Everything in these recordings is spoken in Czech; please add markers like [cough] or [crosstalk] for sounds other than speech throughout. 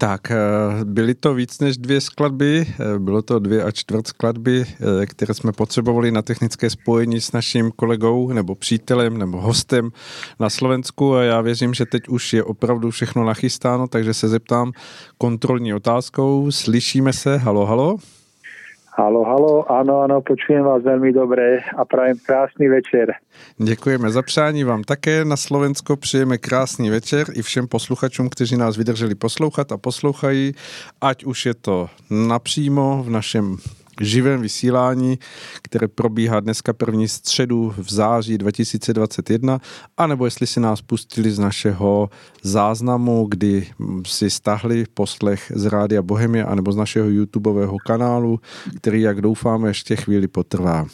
Tak, eh, byly to víc než dvě skladby, eh, bylo to dvě a čtvrt skladby, eh, které jsme potřebovali na technické spojení s naším kolegou nebo přítelem nebo hostem na Slovensku a já věřím, že teď už je opravdu všechno nachystáno, takže se zeptám kontrolní otázkou. Slyšíme se? Halo, halo? Halo, halo, áno, áno, počujem vás veľmi dobre a prajem krásný večer. Děkujeme za přání vám také. Na Slovensko přijeme krásný večer i všem posluchačům, kteří nás vydrželi poslouchat a poslouchají, ať už je to napřímo v našem živém vysílání, které probíhá dneska první středu v září 2021, anebo jestli si nás pustili z našeho záznamu, kdy si stahli poslech z Rádia Bohemia, anebo z našeho YouTubeového kanálu, který, jak doufáme, ještě chvíli potrvá.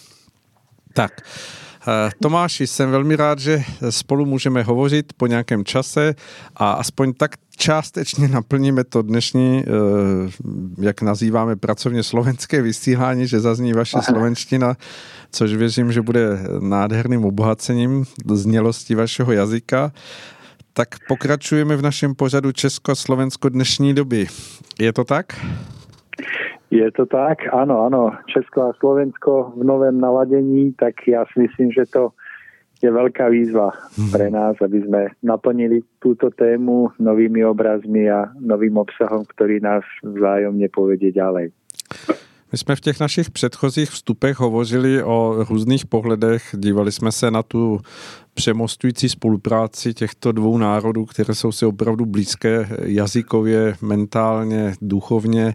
Tak, Eh, Tomáši, jsem velmi rád, že spolu můžeme hovořit po nějakém čase a aspoň tak částečně naplníme to dnešní, eh, jak nazýváme pracovně slovenské vysílání, že zazní vaše slovenština, což věřím, že bude nádherným obohacením znělosti vašeho jazyka. Tak pokračujeme v našem pořadu Česko-Slovensko dnešní doby. Je to tak? Je to tak? Áno, áno. Česko a Slovensko v novém naladení, tak ja si myslím, že to je veľká výzva mhm. pre nás, aby sme naplnili túto tému novými obrazmi a novým obsahom, ktorý nás vzájomne povedie ďalej. My jsme v těch našich předchozích vstupech hovořili o různých pohledech, dívali jsme se na tu přemostující spolupráci těchto dvou národů, které jsou si opravdu blízké jazykově, mentálně, duchovně.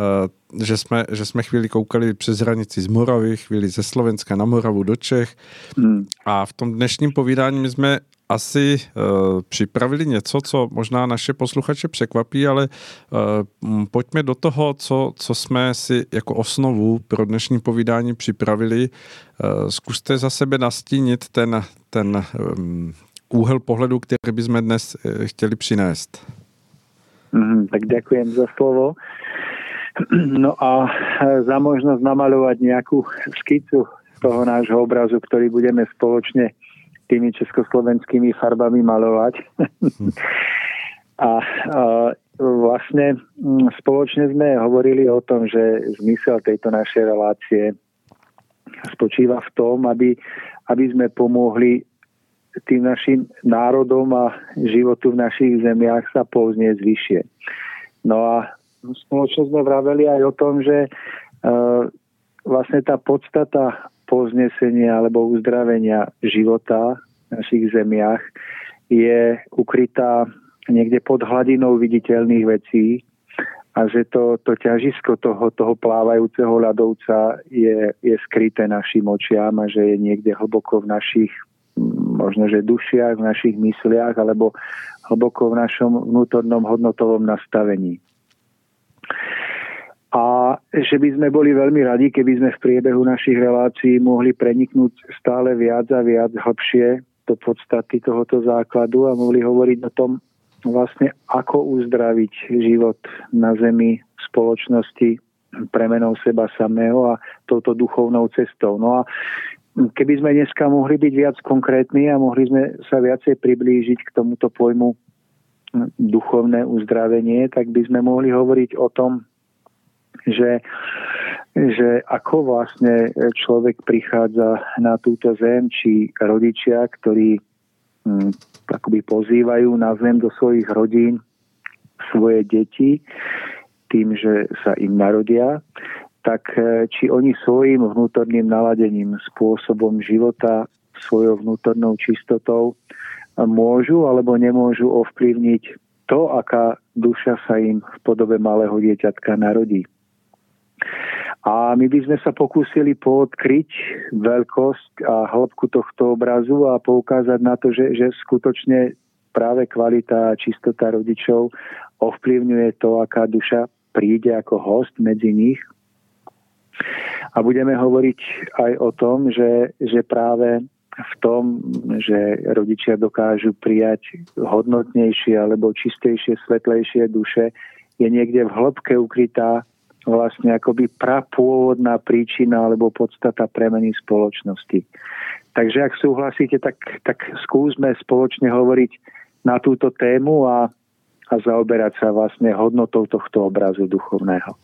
Eh, že jsme, že jsme chvíli koukali přes hranici z Moravy, chvíli ze Slovenska na Moravu do Čech. Hmm. A v tom dnešním povídání my jsme asi uh, připravili něco, co možná naše posluchače překvapí, ale uh, pojďme do toho, co, co jsme si jako osnovu pro dnešní povídání připravili. Uh, zkuste za sebe nastínit ten, ten um, úhel pohledu, který bychom dnes uh, chtěli přinést. Mm, tak děkujem za slovo. No a za možnosť namaľovať nejakú skicu toho nášho obrazu, ktorý budeme spoločne tými československými farbami malovať. [laughs] a, a vlastne spoločne sme hovorili o tom, že zmysel tejto našej relácie spočíva v tom, aby, aby sme pomohli tým našim národom a životu v našich zemiach sa povznieť vyššie. No a spoločne sme vraveli aj o tom, že uh, vlastne tá podstata poznesenia alebo uzdravenia života v našich zemiach je ukrytá niekde pod hladinou viditeľných vecí a že to, to ťažisko toho, toho plávajúceho ľadovca je, je skryté našim očiam a že je niekde hlboko v našich možno, že dušiach, v našich mysliach alebo hlboko v našom vnútornom hodnotovom nastavení. A že by sme boli veľmi radi, keby sme v priebehu našich relácií mohli preniknúť stále viac a viac hlbšie do podstaty tohoto základu a mohli hovoriť o tom vlastne, ako uzdraviť život na Zemi v spoločnosti premenou seba samého a touto duchovnou cestou. No a keby sme dneska mohli byť viac konkrétni a mohli sme sa viacej priblížiť k tomuto pojmu duchovné uzdravenie, tak by sme mohli hovoriť o tom, že, že ako vlastne človek prichádza na túto zem, či rodičia, ktorí hm, akoby pozývajú na zem do svojich rodín svoje deti tým, že sa im narodia, tak e, či oni svojim vnútorným naladením, spôsobom života, svojou vnútornou čistotou môžu alebo nemôžu ovplyvniť to, aká duša sa im v podobe malého dieťatka narodí. A my by sme sa pokúsili poodkryť veľkosť a hĺbku tohto obrazu a poukázať na to, že, že skutočne práve kvalita a čistota rodičov ovplyvňuje to, aká duša príde ako host medzi nich. A budeme hovoriť aj o tom, že, že práve v tom, že rodičia dokážu prijať hodnotnejšie alebo čistejšie, svetlejšie duše, je niekde v hĺbke ukrytá vlastne akoby prapôvodná príčina alebo podstata premeny spoločnosti. Takže ak súhlasíte, tak, tak skúsme spoločne hovoriť na túto tému a, a zaoberať sa vlastne hodnotou tohto obrazu duchovného.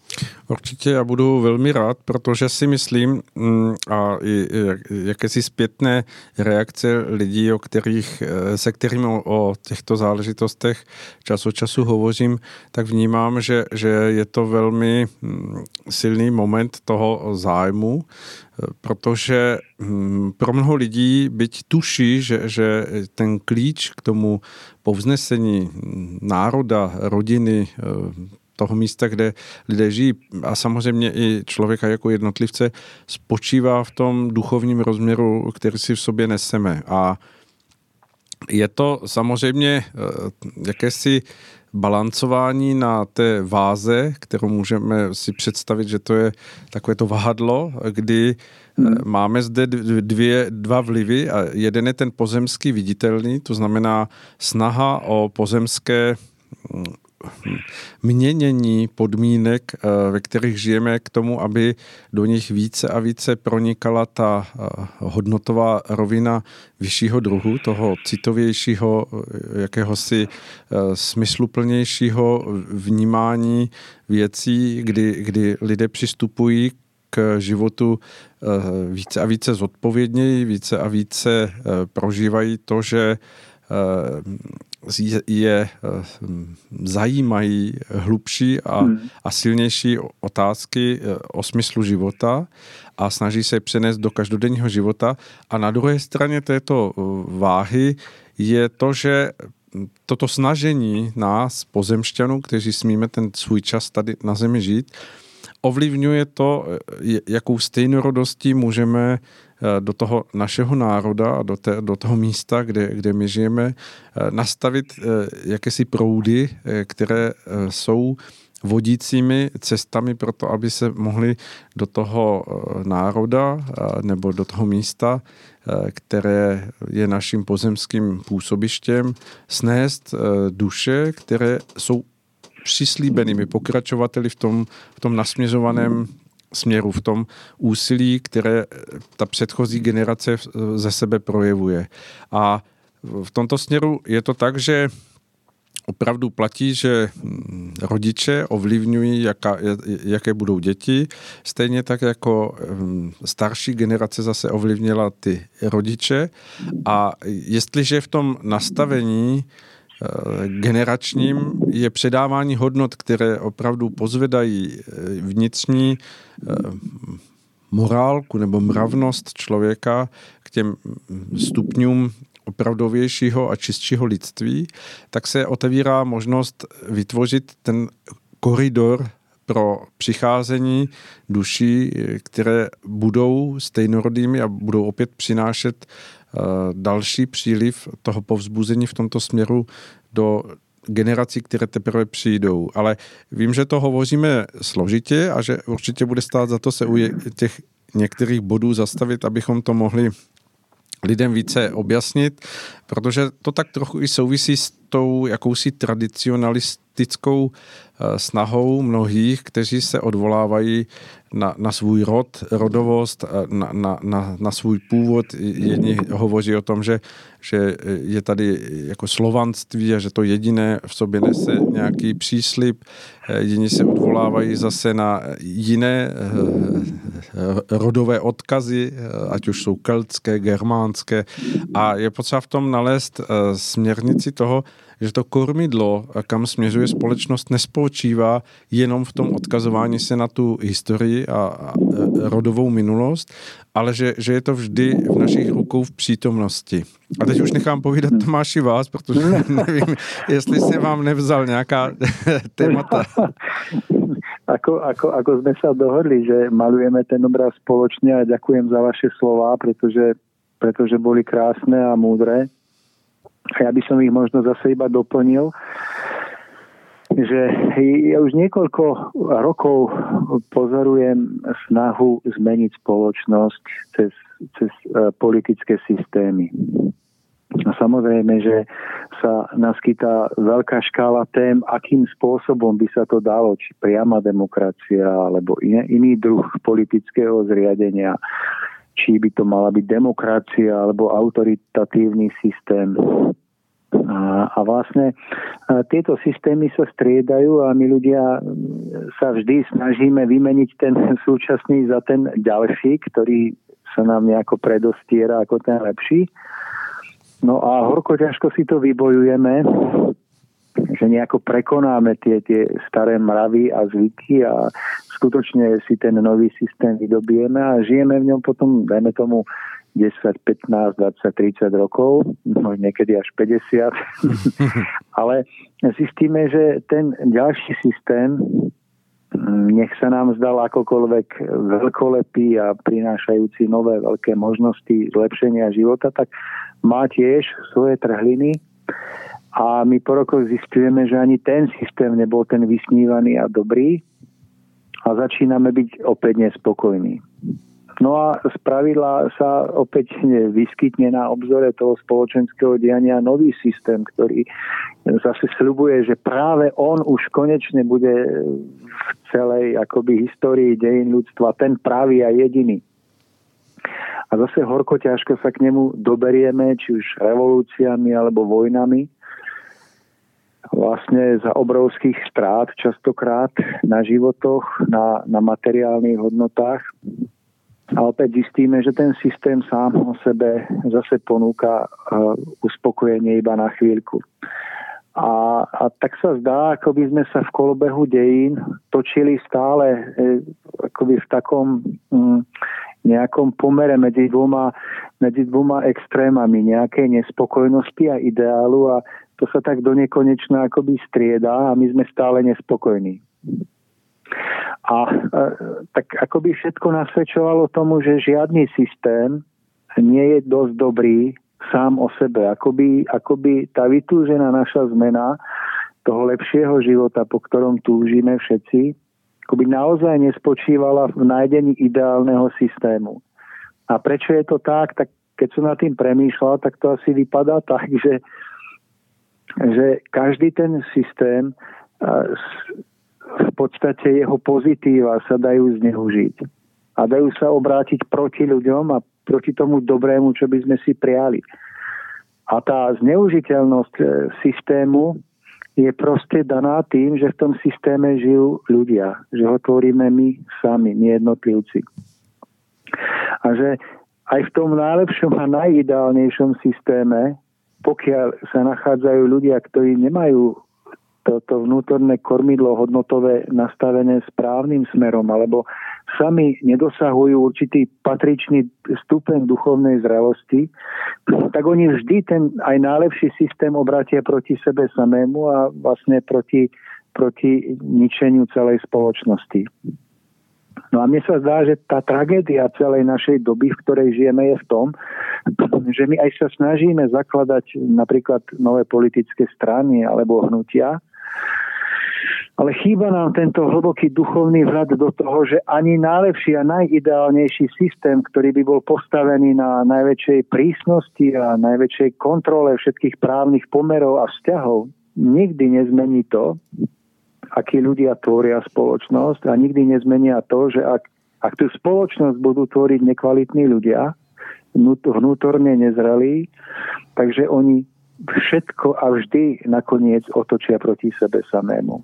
Určitě já budu velmi rád, protože si myslím mm, a i jakési zpětné reakce lidí, o kterých, eh, se kterými o těchto záležitostech čas od času hovořím, tak vnímám, že, že je to velmi mm, silný moment toho zájmu, eh, protože mm, pro mnoho lidí, byť tuší, že, že ten klíč k tomu povznesení národa, rodiny, eh, toho místa, kde lidé žijí a samozřejmě i člověka jako jednotlivce spočívá v tom duchovním rozměru, který si v sobě neseme. A je to samozřejmě eh, jakési balancování na té váze, kterou můžeme si představit, že to je takové to vahadlo, kdy eh, hmm. máme zde dvě, dva vlivy a jeden je ten pozemský viditelný, to znamená snaha o pozemské měnění podmínek, eh, ve kterých žijeme, k tomu, aby do nich více a více pronikala ta eh, hodnotová rovina vyššího druhu, toho citovějšího, eh, jakéhosi smysluplnějšího vnímání věcí, kdy, kdy lidé přistupují k životu více a více zodpovědněji, více a více prožívají to, že je eh, zajímají hlubší a, hmm. a silnější otázky eh, o smyslu života a snaží se přenést do každodenního života. A na druhé straně této eh, váhy je to, že toto snažení nás, pozemšťanů, kteří smíme ten svůj čas tady na zemi žít, ovlivňuje to, jakou stejnorodostí můžeme do toho našeho národa a do, té, do toho místa, kde, kde my žijeme, eh, nastavit eh, jakési proudy, které jsou vodícími cestami pro to, aby se mohli do toho národa nebo do toho místa, které je naším pozemským působištěm, snést duše, které jsou přislíbenými pokračovateli v tom, v tom nasměřovaném směru, v tom úsilí, které ta předchozí generace ze sebe projevuje. A v tomto směru je to tak, že opravdu platí, že hm, rodiče ovlivňují, jaká, jaké budou děti, stejně tak jako hm, starší generace zase ovlivnila ty rodiče a jestliže v tom nastavení Eh, generačním je předávání hodnot, které opravdu pozvedají eh, vnitřní eh, morálku nebo mravnost člověka k těm stupňům opravdovějšího a čistšího lidství, tak se otevírá možnost vytvořit ten koridor pro přicházení duší, které budou stejnorodými a budou opět přinášet Eh, další příliv toho povzbuzení v tomto směru do generací, které teprve přijdou. Ale vím, že to hovoříme složitě a že určitě bude stát za to se u těch některých bodů zastavit, abychom to mohli lidem více objasnit, protože to tak trochu i souvisí s tou jakousi tradicionalistickou eh, snahou mnohých, kteří se odvolávají na, na svůj rod, rodovost, na, na, na, na svůj původ. Jedni hovoří o tom, že, že je tady jako slovanství a že to jediné v sobě nese nějaký příslip. Jiní se odvolávají zase na jiné eh, rodové odkazy, ať už jsou keltské, germánské. A je potřeba v tom nalézt eh, směrnici toho, že to kormidlo, kam směřuje společnost, nespočívá jenom v tom odkazování se na tu historii a, a rodovou minulost, ale že, že je to vždy v našich rukou v přítomnosti. A teď už nechám povídat Tomáši vás, protože [laughs] nevím, jestli si vám nevzal nějaká [laughs] témata. [laughs] Ako, ako, ako sme sa dohodli, že malujeme ten obraz spoločne a ďakujem za vaše slova, pretože, pretože boli krásne a múdre. Ja by som ich možno zase iba doplnil, že ja už niekoľko rokov pozorujem snahu zmeniť spoločnosť cez, cez e, politické systémy. A samozrejme, že sa naskytá veľká škála tém, akým spôsobom by sa to dalo, či priama demokracia, alebo iný, iný druh politického zriadenia či by to mala byť demokracia alebo autoritatívny systém. A, a vlastne a tieto systémy sa striedajú a my ľudia sa vždy snažíme vymeniť ten [laughs] súčasný za ten ďalší, ktorý sa nám nejako predostiera ako ten lepší. No a horko ťažko si to vybojujeme, že nejako prekonáme tie, tie staré mravy a zvyky a skutočne si ten nový systém vydobijeme a žijeme v ňom potom, dajme tomu, 10, 15, 20, 30 rokov, možno niekedy až 50. [laughs] Ale zistíme, že ten ďalší systém, nech sa nám zdal akokoľvek veľkolepý a prinášajúci nové veľké možnosti zlepšenia života, tak má tiež svoje trhliny. A my po rokoch zistujeme, že ani ten systém nebol ten vysnívaný a dobrý a začíname byť opäť nespokojní. No a z pravidla sa opäť vyskytne na obzore toho spoločenského diania nový systém, ktorý zase slubuje, že práve on už konečne bude v celej akoby histórii dejín ľudstva ten pravý a jediný. A zase horko ťažko sa k nemu doberieme, či už revolúciami alebo vojnami vlastne za obrovských strát častokrát na životoch, na, na materiálnych hodnotách. A opäť zistíme, že ten systém sám o sebe zase ponúka uh, uspokojenie iba na chvíľku. A, a tak sa zdá, ako by sme sa v kolobehu dejín točili stále e, akoby v takom mm, nejakom pomere medzi dvoma, medzi dvoma extrémami nejakej nespokojnosti a ideálu a to sa tak do nekonečna akoby strieda a my sme stále nespokojní. A e, tak akoby všetko nasvedčovalo tomu, že žiadny systém nie je dosť dobrý sám o sebe. Akoby, akoby tá vytúžená naša zmena toho lepšieho života, po ktorom túžime všetci, akoby naozaj nespočívala v nájdení ideálneho systému. A prečo je to tak? Tak keď som nad tým premýšľal, tak to asi vypadá tak, že, že každý ten systém v podstate jeho pozitíva sa dajú zneužiť. A dajú sa obrátiť proti ľuďom a proti tomu dobrému, čo by sme si prijali. A tá zneužiteľnosť e, systému je proste daná tým, že v tom systéme žijú ľudia, že ho tvoríme my sami, my jednotlivci. A že aj v tom najlepšom a najideálnejšom systéme, pokiaľ sa nachádzajú ľudia, ktorí nemajú toto vnútorné kormidlo hodnotové nastavené správnym smerom, alebo sami nedosahujú určitý patričný stupeň duchovnej zrelosti, tak oni vždy ten aj najlepší systém obratia proti sebe samému a vlastne proti, proti ničeniu celej spoločnosti. No a mne sa zdá, že tá tragédia celej našej doby, v ktorej žijeme, je v tom, že my aj sa snažíme zakladať napríklad nové politické strany alebo hnutia, ale chýba nám tento hlboký duchovný vhľad do toho, že ani najlepší a najideálnejší systém, ktorý by bol postavený na najväčšej prísnosti a najväčšej kontrole všetkých právnych pomerov a vzťahov, nikdy nezmení to, akí ľudia tvoria spoločnosť a nikdy nezmenia to, že ak, ak tú spoločnosť budú tvoriť nekvalitní ľudia, vnútorne nezrelí, takže oni všetko a vždy nakoniec otočia proti sebe samému.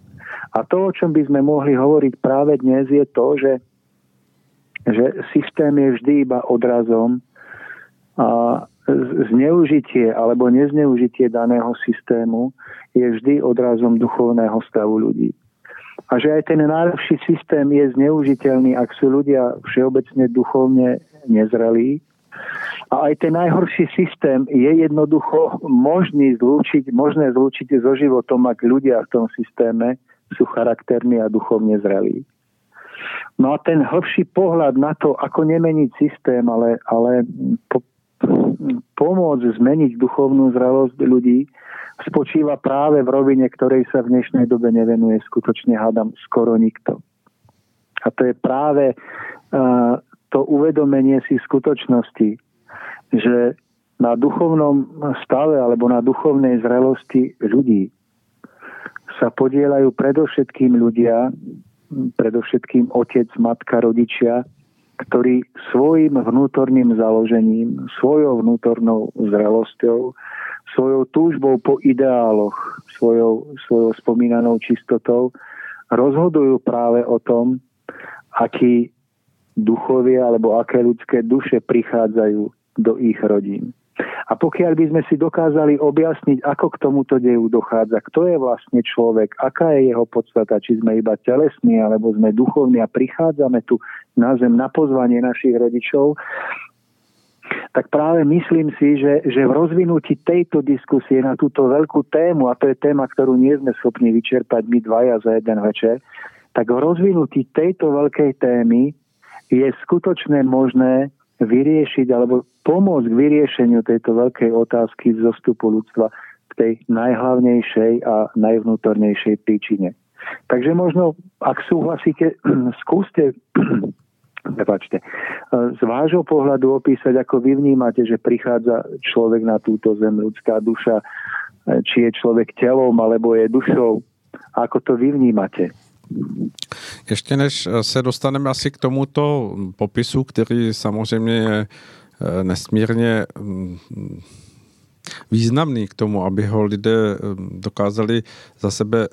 A to, o čom by sme mohli hovoriť práve dnes, je to, že, že systém je vždy iba odrazom a zneužitie alebo nezneužitie daného systému je vždy odrazom duchovného stavu ľudí. A že aj ten najlepší systém je zneužiteľný, ak sú ľudia všeobecne duchovne nezrelí, a aj ten najhorší systém je jednoducho možný zlúčiť, možné zlúčiť so životom, ak ľudia v tom systéme sú charakterní a duchovne zrelí. No a ten hĺbší pohľad na to, ako nemeniť systém, ale, ale po, pomôcť zmeniť duchovnú zrelosť ľudí, spočíva práve v rovine, ktorej sa v dnešnej dobe nevenuje skutočne, hádam, skoro nikto. A to je práve uh, to uvedomenie si skutočnosti, že na duchovnom stave alebo na duchovnej zrelosti ľudí sa podielajú predovšetkým ľudia, predovšetkým otec, matka, rodičia, ktorí svojim vnútorným založením, svojou vnútornou zrelosťou, svojou túžbou po ideáloch, svojou, svojou spomínanou čistotou rozhodujú práve o tom, akí duchovia alebo aké ľudské duše prichádzajú do ich rodín. A pokiaľ by sme si dokázali objasniť, ako k tomuto deju dochádza, kto je vlastne človek, aká je jeho podstata, či sme iba telesní, alebo sme duchovní a prichádzame tu na zem na pozvanie našich rodičov, tak práve myslím si, že, že v rozvinutí tejto diskusie na túto veľkú tému, a to je téma, ktorú nie sme schopní vyčerpať my dvaja za jeden večer, tak v rozvinutí tejto veľkej témy je skutočne možné vyriešiť alebo pomôcť k vyriešeniu tejto veľkej otázky zostupu ľudstva v tej najhlavnejšej a najvnútornejšej príčine. Takže možno, ak súhlasíte, [clears throat] skúste [clears throat] Prepačte. Z vášho pohľadu opísať, ako vy vnímate, že prichádza človek na túto zem, ľudská duša, či je človek telom, alebo je dušou. Ako to vy vnímate? Ještě než se dostaneme asi k tomuto popisu, který samozřejmě je eh, nesmírně mm, významný k tomu, aby ho lidé mm, dokázali za sebe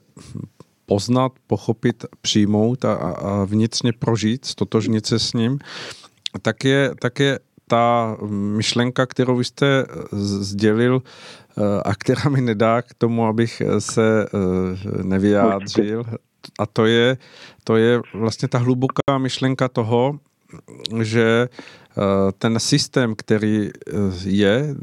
poznat, pochopit, přijmout a, a vnitřně prožít, stotožnit se s ním, tak je, tak je ta myšlenka, kterou jste sdělil eh, a která mi nedá k tomu, abych se eh, nevyjádřil, a to je, to je vlastně ta hluboká myšlenka toho, že eh, ten systém, který eh, je,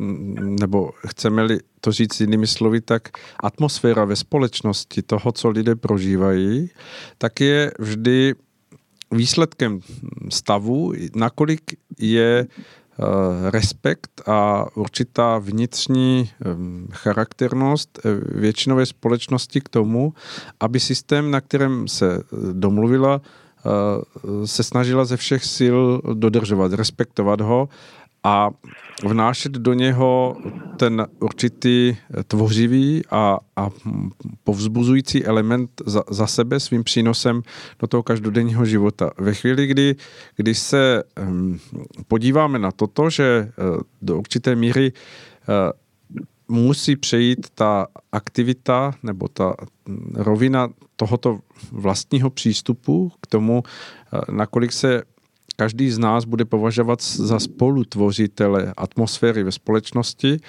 nebo chceme-li to říct jinými slovy, tak atmosféra ve společnosti toho, co lidé prožívají, tak je vždy výsledkem stavu, nakolik je respekt a určitá vnitřní charakternost eh, většinové společnosti k tomu, aby systém, na kterém se eh, domluvila, se snažila ze všech sil dodržovat, respektovat ho a vnášet do něho ten určitý tvořivý a, a povzbuzující element za, za sebe svým přínosem do toho každodenního života. Ve chvíli, kdy, kdy se um, podíváme na toto, že uh, do určité míry uh, musí přejít ta aktivita nebo ta rovina tohoto vlastního přístupu k tomu, nakolik se každý z nás bude považovat za spolutvořitele atmosféry ve společnosti,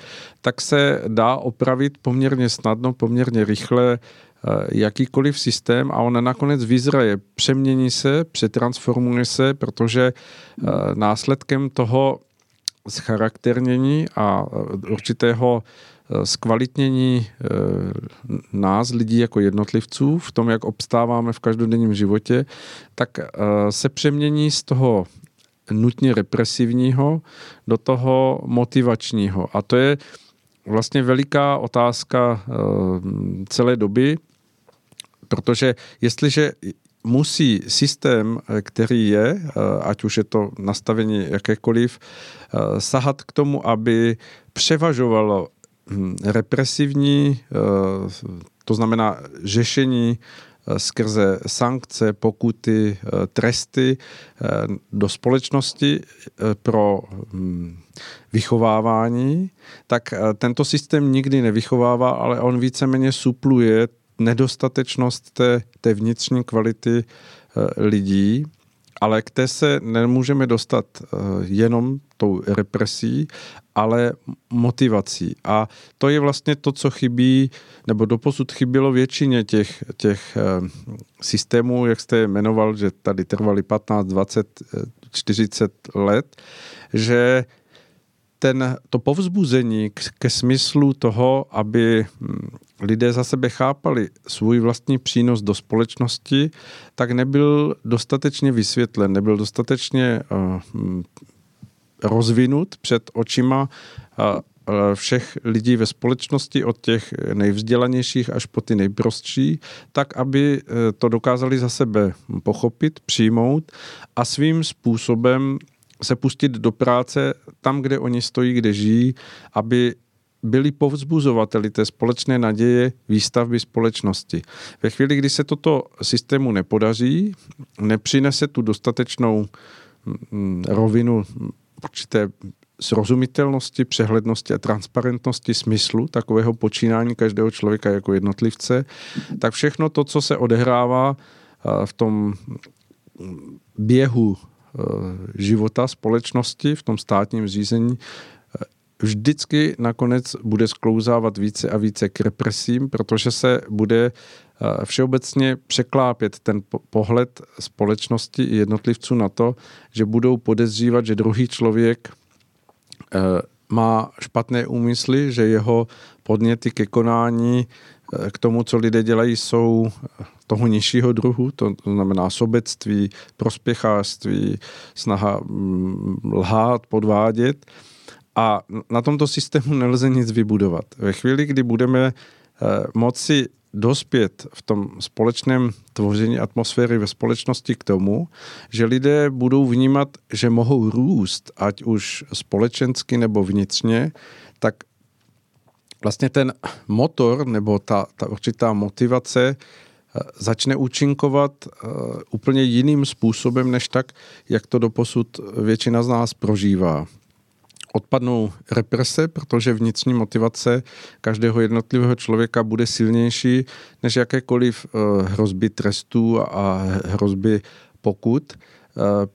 tak se dá opravit poměrně snadno, poměrně rychle eh, jakýkoliv systém a on nakonec vyzraje, přemění se, přetransformuje se, protože eh, následkem toho zcharakternění a eh, určitého zkvalitnění eh, nás, lidí jako jednotlivců, v tom, jak obstáváme v každodenním životě, tak eh, se přemění z toho nutně represivního do toho motivačního. A to je vlastně veliká otázka eh, celé doby, protože jestliže musí systém, který je, ať už je to nastavení jakékoliv, sahat k tomu, aby převažovalo represivní, eh, to znamená řešení eh, skrze sankce, pokuty, eh, tresty do společnosti pro hm, vychovávání, tak tento systém nikdy nevychovává, ale on víceméně supluje nedostatečnost té, té vnitřní kvality lidí ale k té se nemůžeme dostat eh, jenom tou represí, ale motivací. A to je vlastně to, co chybí, nebo doposud chybělo většině těch, těch eh, systémů, jak jste jmenoval, že tady trvali 15, 20, 40 let, že ten, to povzbuzení k, ke smyslu toho, aby hm, lidé za sebe chápali svůj vlastní přínos do společnosti, tak nebyl dostatečně vysvětlen, nebyl dostatečně uh, rozvinut před očima uh, všech lidí ve společnosti, od těch nejvzdělanějších až po ty nejprostší, tak, aby to dokázali za sebe pochopit, přijmout a svým způsobem se pustit do práce tam, kde oni stojí, kde žijí, aby byli povzbuzovateli té společné naděje výstavby společnosti. Ve chvíli, kdy se toto systému nepodaří, nepřinese tu dostatečnou mm, rovinu určité srozumitelnosti, přehlednosti a transparentnosti smyslu takového počínání každého člověka jako jednotlivce, tak všechno to, co se odehrává v tom běhu života společnosti, v tom státním řízení, vždycky nakonec bude sklouzávat více a více k represím, protože se bude všeobecně překlápět ten pohled společnosti i jednotlivců na to, že budou podezřívat, že druhý člověk eh, má špatné úmysly, že jeho podněty ke konání, eh, k tomu, co lidé dělají, jsou toho nižšího druhu, to znamená sobectví, prospěchářství, snaha mm, lhát, podvádět. A na tomto systému nelze nic vybudovat. Ve chvíli, kdy budeme eh, moci dospět v tom společném tvoření atmosféry ve společnosti k tomu, že lidé budou vnímat, že mohou růst, ať už společensky nebo vnitřně, tak vlastně ten motor nebo ta, ta určitá motivace začne účinkovat uh, úplně jiným způsobem, než tak, jak to doposud většina z nás prožívá odpadnou represe, protože vnitřní motivace každého jednotlivého člověka bude silnější než jakékoliv eh, hrozby trestů a hrozby pokut. Eh,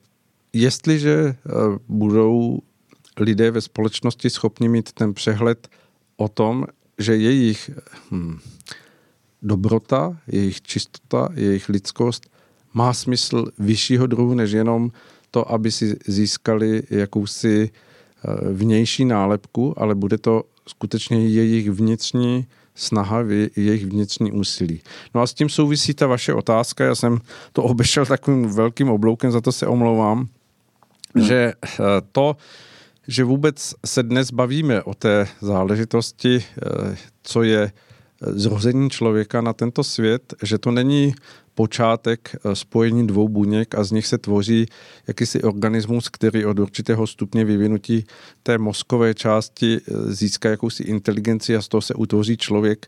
jestliže eh, budou lidé ve společnosti schopni mít ten přehled o tom, že jejich hm, dobrota, jejich čistota, jejich lidskost má smysl vyššího druhu, než jenom to, aby si získali jakousi Eh, vnější nálepku, ale bude to skutečně jejich vnitřní snaha, jejich vnitřní úsilí. No a s tím souvisí ta vaše otázka, já jsem to obešel takovým velkým obloukem, za to se omlouvám, hmm. že eh, to, že vůbec se dnes bavíme o té záležitosti, eh, co je zrození člověka na tento svět, že to není počátek eh, spojení dvou buněk a z nich se tvoří jakýsi organismus, který od určitého stupně vyvinutí té mozkové části eh, získá jakousi inteligenci a z toho se utvoří člověk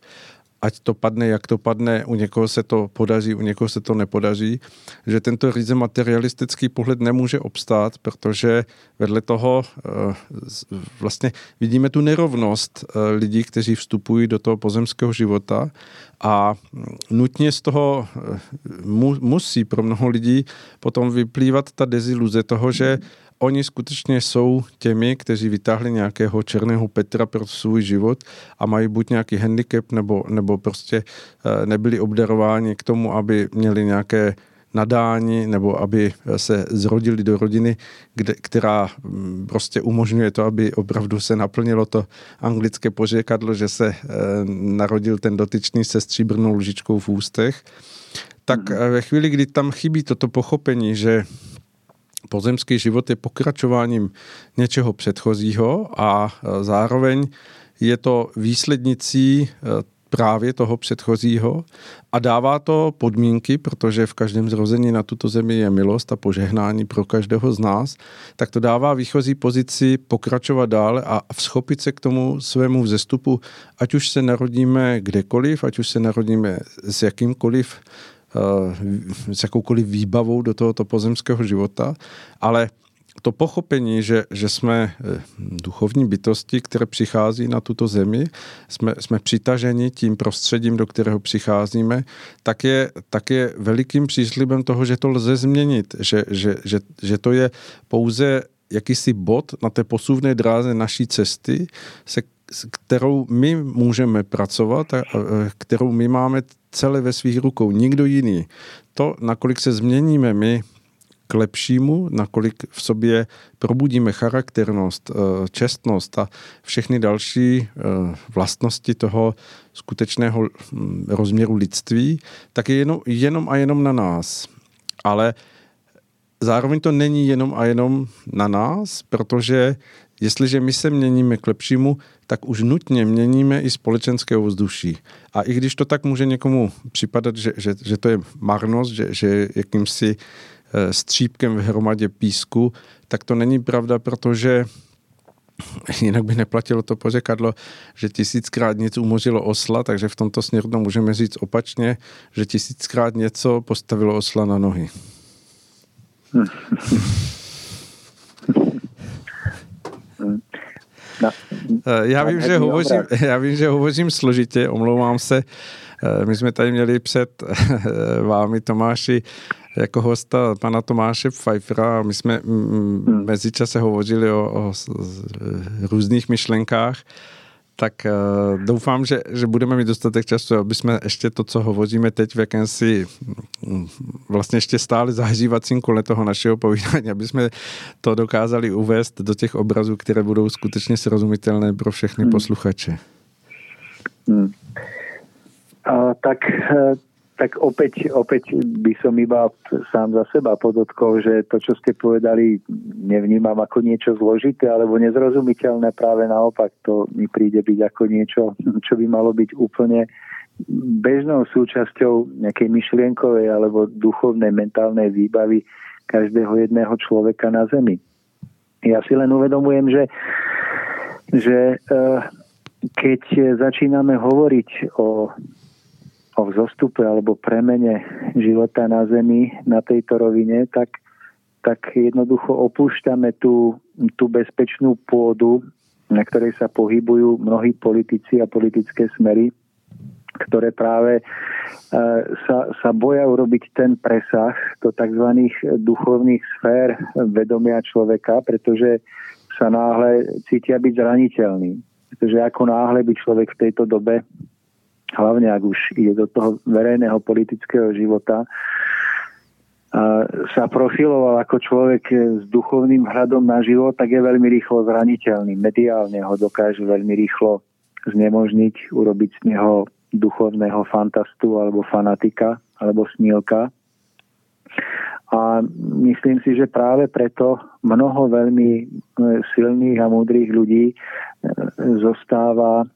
ať to padne, jak to padne, u někoho se to podaří, u někoho se to nepodaří, že tento ryze materialistický pohled nemůže obstát, protože vedle toho eh, vlastně vidíme tu nerovnost eh, lidí, kteří vstupují do toho pozemského života a nutně z toho eh, musí pro mnoho lidí potom vyplývat ta deziluze toho, že oni skutečně jsou těmi, kteří vytáhli nějakého černého Petra pro svůj život a mají buď nějaký handicap, nebo, nebo prostě eh, nebyli obdarováni k tomu, aby měli nějaké nadání nebo aby se zrodili do rodiny, kde, která mm, prostě umožňuje to, aby opravdu se naplnilo to anglické pořekadlo, že se e, narodil ten dotyčný se stříbrnou lžičkou v ústech. Tak mhm. eh, ve chvíli, kdy tam chybí toto pochopení, že pozemský život je pokračováním něčeho předchozího a e, zároveň je to výslednicí e, právě toho předchozího a dává to podmínky, protože v každém zrození na tuto zemi je milost a požehnání pro každého z nás, tak to dává výchozí pozici pokračovat dále a vzchopit se k tomu svému vzestupu, ať už se narodíme kdekoliv, ať už se narodíme s jakýmkoliv s jakoukoliv výbavou do tohoto pozemského života, ale to pochopení, že, že jsme eh, duchovní bytosti, které přichází na tuto zemi, jsme, jsme přitaženi tím prostředím, do kterého přicházíme, tak je, tak je velikým příslibem toho, že to lze změnit, že, že, že, že to je pouze jakýsi bod na té posuvné dráze naší cesty, se kterou my můžeme pracovat a kterou my máme celé ve svých rukou, nikdo jiný. To, nakolik se změníme my k lepšímu, nakolik v sobě probudíme charakternost, eh, čestnost a všechny další eh, vlastnosti toho skutečného hm, rozměru lidství, tak je jenom, jenom a jenom na nás. Ale zároveň to není jenom a jenom na nás, protože jestliže my se měníme k lepšímu, tak už nutně měníme i společenské ovzduší. A i když to tak může někomu připadat, že, že, že to je marnost, že, že je jakýmsi eh, střípkem v hromadě písku, tak to není pravda, protože [laughs] jinak by neplatilo to pořekadlo, že tisíckrát něco umožilo osla, takže v tomto směru to můžeme říct opačně, že tisíckrát něco postavilo osla na nohy. [laughs] Já vím, že hovořím, [laughs] já vím, že hovořím složitě, omlouvám se. My jsme tady měli před [laughs] vámi Tomáši jako hosta pana Tomáše Pfeiffera. My jsme hmm. mezičase hovořili o, o různých myšlenkách tak uh, doufám, že, že budeme mít dostatek času, aby jsme ještě to, co hovoříme teď v jakémsi mm, vlastně ještě stále zahřívacím kole toho našeho povídání, aby jsme to dokázali uvést do těch obrazů, které budou skutečně srozumitelné pro všechny hmm. posluchače. Hmm. A, tak eh, tak opäť, opäť by som iba sám za seba podotkol, že to, čo ste povedali, nevnímam ako niečo zložité alebo nezrozumiteľné, práve naopak to mi príde byť ako niečo, čo by malo byť úplne bežnou súčasťou nejakej myšlienkovej alebo duchovnej, mentálnej výbavy každého jedného človeka na Zemi. Ja si len uvedomujem, že, že eh, keď začíname hovoriť o o vzostupe alebo premene života na Zemi na tejto rovine, tak, tak jednoducho opúšťame tú, tú bezpečnú pôdu, na ktorej sa pohybujú mnohí politici a politické smery, ktoré práve e, sa, sa boja urobiť ten presah do tzv. duchovných sfér vedomia človeka, pretože sa náhle cítia byť zraniteľný. Pretože ako náhle by človek v tejto dobe hlavne ak už ide do toho verejného politického života, sa profiloval ako človek s duchovným hľadom na život, tak je veľmi rýchlo zraniteľný. Mediálne ho dokáže veľmi rýchlo znemožniť, urobiť z neho duchovného fantastu alebo fanatika alebo snílka. A myslím si, že práve preto mnoho veľmi e, silných a múdrych ľudí e, zostáva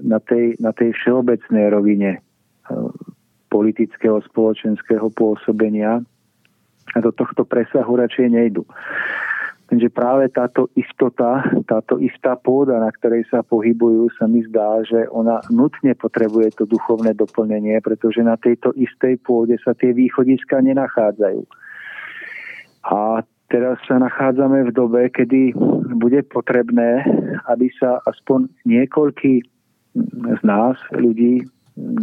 na tej, na tej všeobecnej rovine politického, spoločenského pôsobenia a do tohto presahu radšej nejdu. Takže práve táto istota, táto istá pôda, na ktorej sa pohybujú, sa mi zdá, že ona nutne potrebuje to duchovné doplnenie, pretože na tejto istej pôde sa tie východiska nenachádzajú. A Teraz sa nachádzame v dobe, kedy bude potrebné, aby sa aspoň niekoľký z nás, ľudí,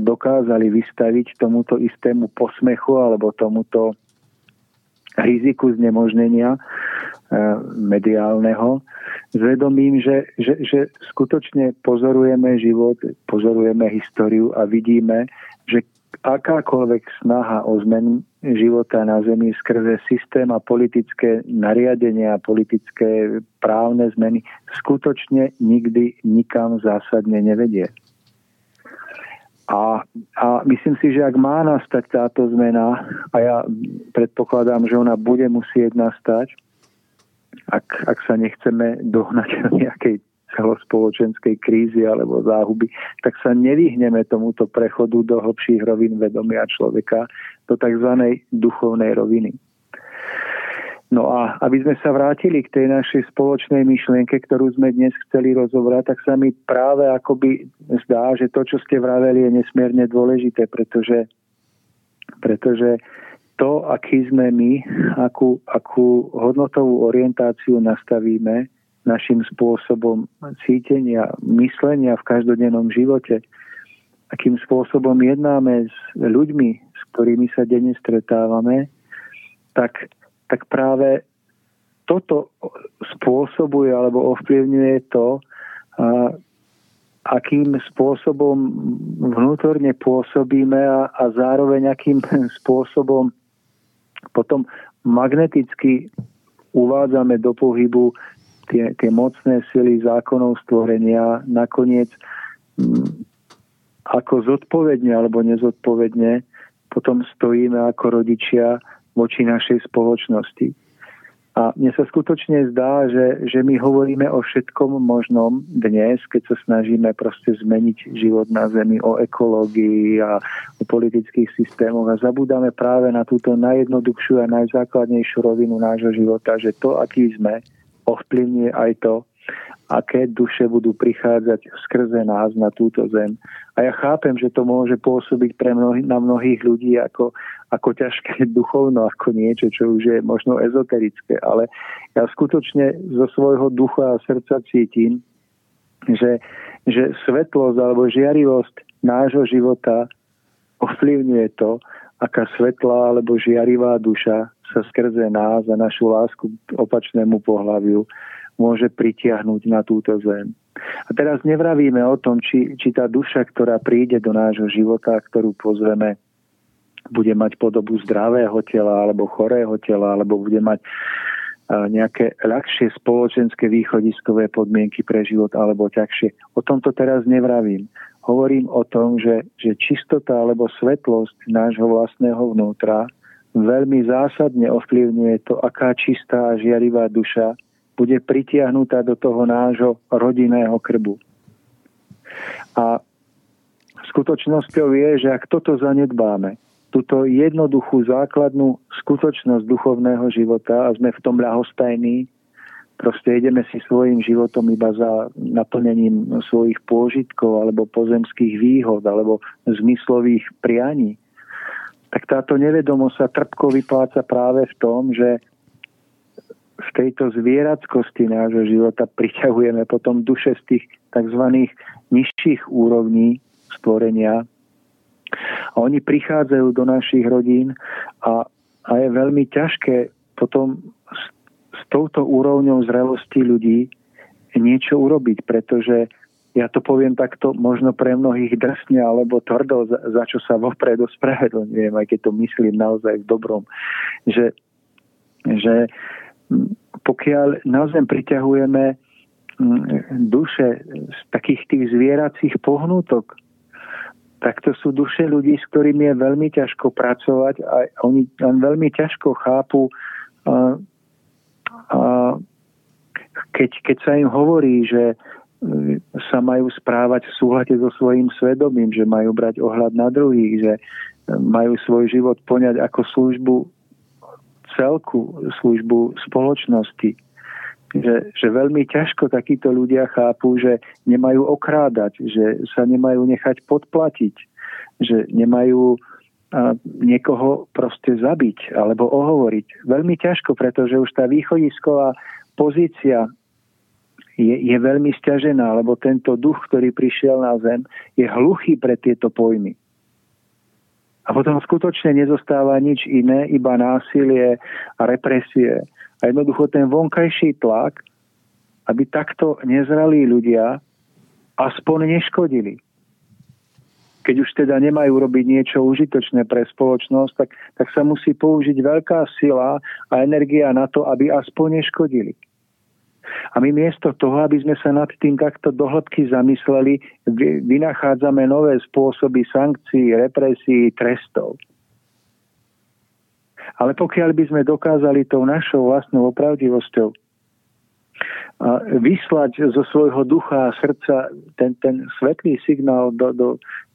dokázali vystaviť tomuto istému posmechu alebo tomuto riziku znemožnenia e, mediálneho s vedomím, že, že, že skutočne pozorujeme život, pozorujeme históriu a vidíme, že akákoľvek snaha o zmenu života na Zemi skrze systém a politické nariadenia a politické právne zmeny skutočne nikdy nikam zásadne nevedie. A, a myslím si, že ak má nastať táto zmena, a ja predpokladám, že ona bude musieť nastať, ak, ak sa nechceme dohnať [laughs] nejakej celospoločenskej krízy alebo záhuby, tak sa nevyhneme tomuto prechodu do hlbších rovín vedomia človeka, do tzv. duchovnej roviny. No a aby sme sa vrátili k tej našej spoločnej myšlienke, ktorú sme dnes chceli rozobrať, tak sa mi práve akoby zdá, že to, čo ste vraveli, je nesmierne dôležité, pretože, pretože to, aký sme my, akú, akú hodnotovú orientáciu nastavíme, našim spôsobom cítenia, myslenia v každodennom živote, akým spôsobom jednáme s ľuďmi, s ktorými sa denne stretávame, tak, tak práve toto spôsobuje alebo ovplyvňuje to, a, akým spôsobom vnútorne pôsobíme a, a zároveň akým spôsobom potom magneticky uvádzame do pohybu tie, tie mocné sily zákonov stvorenia nakoniec m, mm, ako zodpovedne alebo nezodpovedne potom stojíme ako rodičia voči našej spoločnosti. A mne sa skutočne zdá, že, že my hovoríme o všetkom možnom dnes, keď sa snažíme proste zmeniť život na Zemi, o ekológii a o politických systémoch a zabúdame práve na túto najjednoduchšiu a najzákladnejšiu rovinu nášho života, že to, aký sme, ovplyvňuje aj to, aké duše budú prichádzať skrze nás na túto zem. A ja chápem, že to môže pôsobiť pre mnohý, na mnohých ľudí ako, ako ťažké [laughs] duchovno, ako niečo, čo už je možno ezoterické, ale ja skutočne zo svojho ducha a srdca cítim, že, že svetlosť alebo žiarivosť nášho života ovplyvňuje to, aká svetlá alebo žiarivá duša sa skrze nás a našu lásku k opačnému pohľaviu môže pritiahnuť na túto zem. A teraz nevravíme o tom, či, či tá duša, ktorá príde do nášho života, ktorú pozveme, bude mať podobu zdravého tela alebo chorého tela, alebo bude mať nejaké ľahšie spoločenské východiskové podmienky pre život alebo ťažšie. O tomto teraz nevravím. Hovorím o tom, že, že čistota alebo svetlosť nášho vlastného vnútra veľmi zásadne ovplyvňuje to, aká čistá a žiarivá duša bude pritiahnutá do toho nášho rodinného krbu. A skutočnosťou je, že ak toto zanedbáme, túto jednoduchú základnú skutočnosť duchovného života a sme v tom ľahostajní, proste ideme si svojim životom iba za naplnením svojich pôžitkov alebo pozemských výhod alebo zmyslových prianí, tak táto nevedomosť sa trpko vypláca práve v tom, že v tejto zvieratskosti nášho života priťahujeme potom duše z tých tzv. nižších úrovní stvorenia. A oni prichádzajú do našich rodín a, a je veľmi ťažké potom s, s touto úrovňou zrelosti ľudí niečo urobiť, pretože ja to poviem takto, možno pre mnohých drsne alebo tvrdo, za, za čo sa vopred ospravedlňujem, aj keď to myslím naozaj v dobrom, že, že pokiaľ na zem priťahujeme duše z takých tých zvieracích pohnutok, tak to sú duše ľudí, s ktorými je veľmi ťažko pracovať a oni len veľmi ťažko chápu, a, a, keď, keď sa im hovorí, že sa majú správať v súhľade so svojím svedomím, že majú brať ohľad na druhých, že majú svoj život poňať ako službu celku, službu spoločnosti. Že, že veľmi ťažko takíto ľudia chápu, že nemajú okrádať, že sa nemajú nechať podplatiť, že nemajú a, niekoho proste zabiť alebo ohovoriť. Veľmi ťažko, pretože už tá východisková pozícia je, je veľmi stiažená, lebo tento duch, ktorý prišiel na zem, je hluchý pre tieto pojmy. A potom skutočne nezostáva nič iné, iba násilie a represie. A jednoducho ten vonkajší tlak, aby takto nezralí ľudia aspoň neškodili. Keď už teda nemajú robiť niečo užitočné pre spoločnosť, tak, tak sa musí použiť veľká sila a energia na to, aby aspoň neškodili. A my miesto toho, aby sme sa nad tým takto dohlbky zamysleli, vynachádzame nové spôsoby sankcií, represí, trestov. Ale pokiaľ by sme dokázali tou našou vlastnou opravdivosťou vyslať zo svojho ducha a srdca ten, ten svetlý signál do, do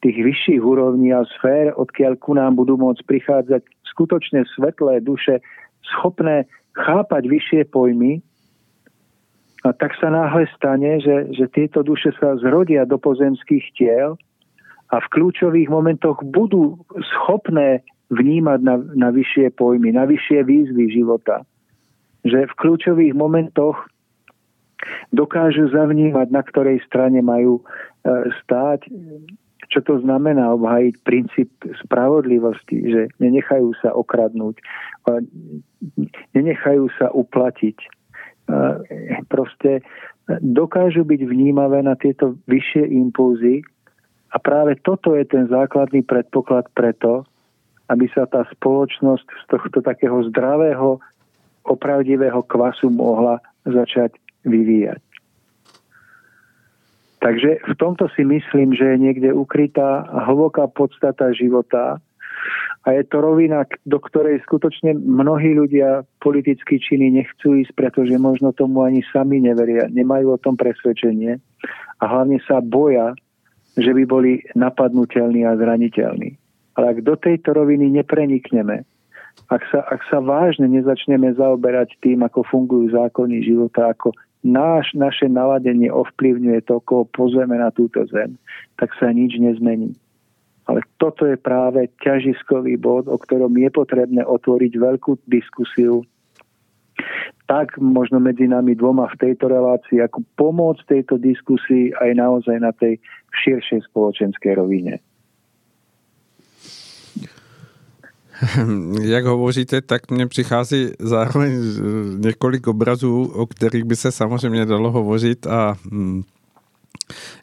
tých vyšších úrovní a sfér, odkiaľ ku nám budú môcť prichádzať skutočne svetlé duše, schopné chápať vyššie pojmy, a tak sa náhle stane, že, že tieto duše sa zrodia do pozemských tiel a v kľúčových momentoch budú schopné vnímať na, na vyššie pojmy, na vyššie výzvy života. Že v kľúčových momentoch dokážu zavnímať, na ktorej strane majú e, stáť, čo to znamená obhájiť princíp spravodlivosti, že nenechajú sa okradnúť, nenechajú sa uplatiť, proste dokážu byť vnímavé na tieto vyššie impulzy a práve toto je ten základný predpoklad preto, aby sa tá spoločnosť z tohto takého zdravého, opravdivého kvasu mohla začať vyvíjať. Takže v tomto si myslím, že je niekde ukrytá hlboká podstata života, a je to rovina, do ktorej skutočne mnohí ľudia politicky činy nechcú ísť, pretože možno tomu ani sami neveria, nemajú o tom presvedčenie a hlavne sa boja, že by boli napadnutelní a zraniteľní. Ale ak do tejto roviny neprenikneme, ak sa, ak sa vážne nezačneme zaoberať tým, ako fungujú zákony života, ako náš, naše naladenie ovplyvňuje to, koho pozveme na túto zem, tak sa nič nezmení. Ale toto je práve ťažiskový bod, o ktorom je potrebné otvoriť veľkú diskusiu. tak možno medzi nami dvoma v tejto relácii, ako pomôcť tejto diskusii aj naozaj na tej širšej spoločenskej rovine. [laughs] Jak hovoříte, tak mně přichází zároveň několik obrazů, o kterých by se samozřejmě dalo hovořit a hm,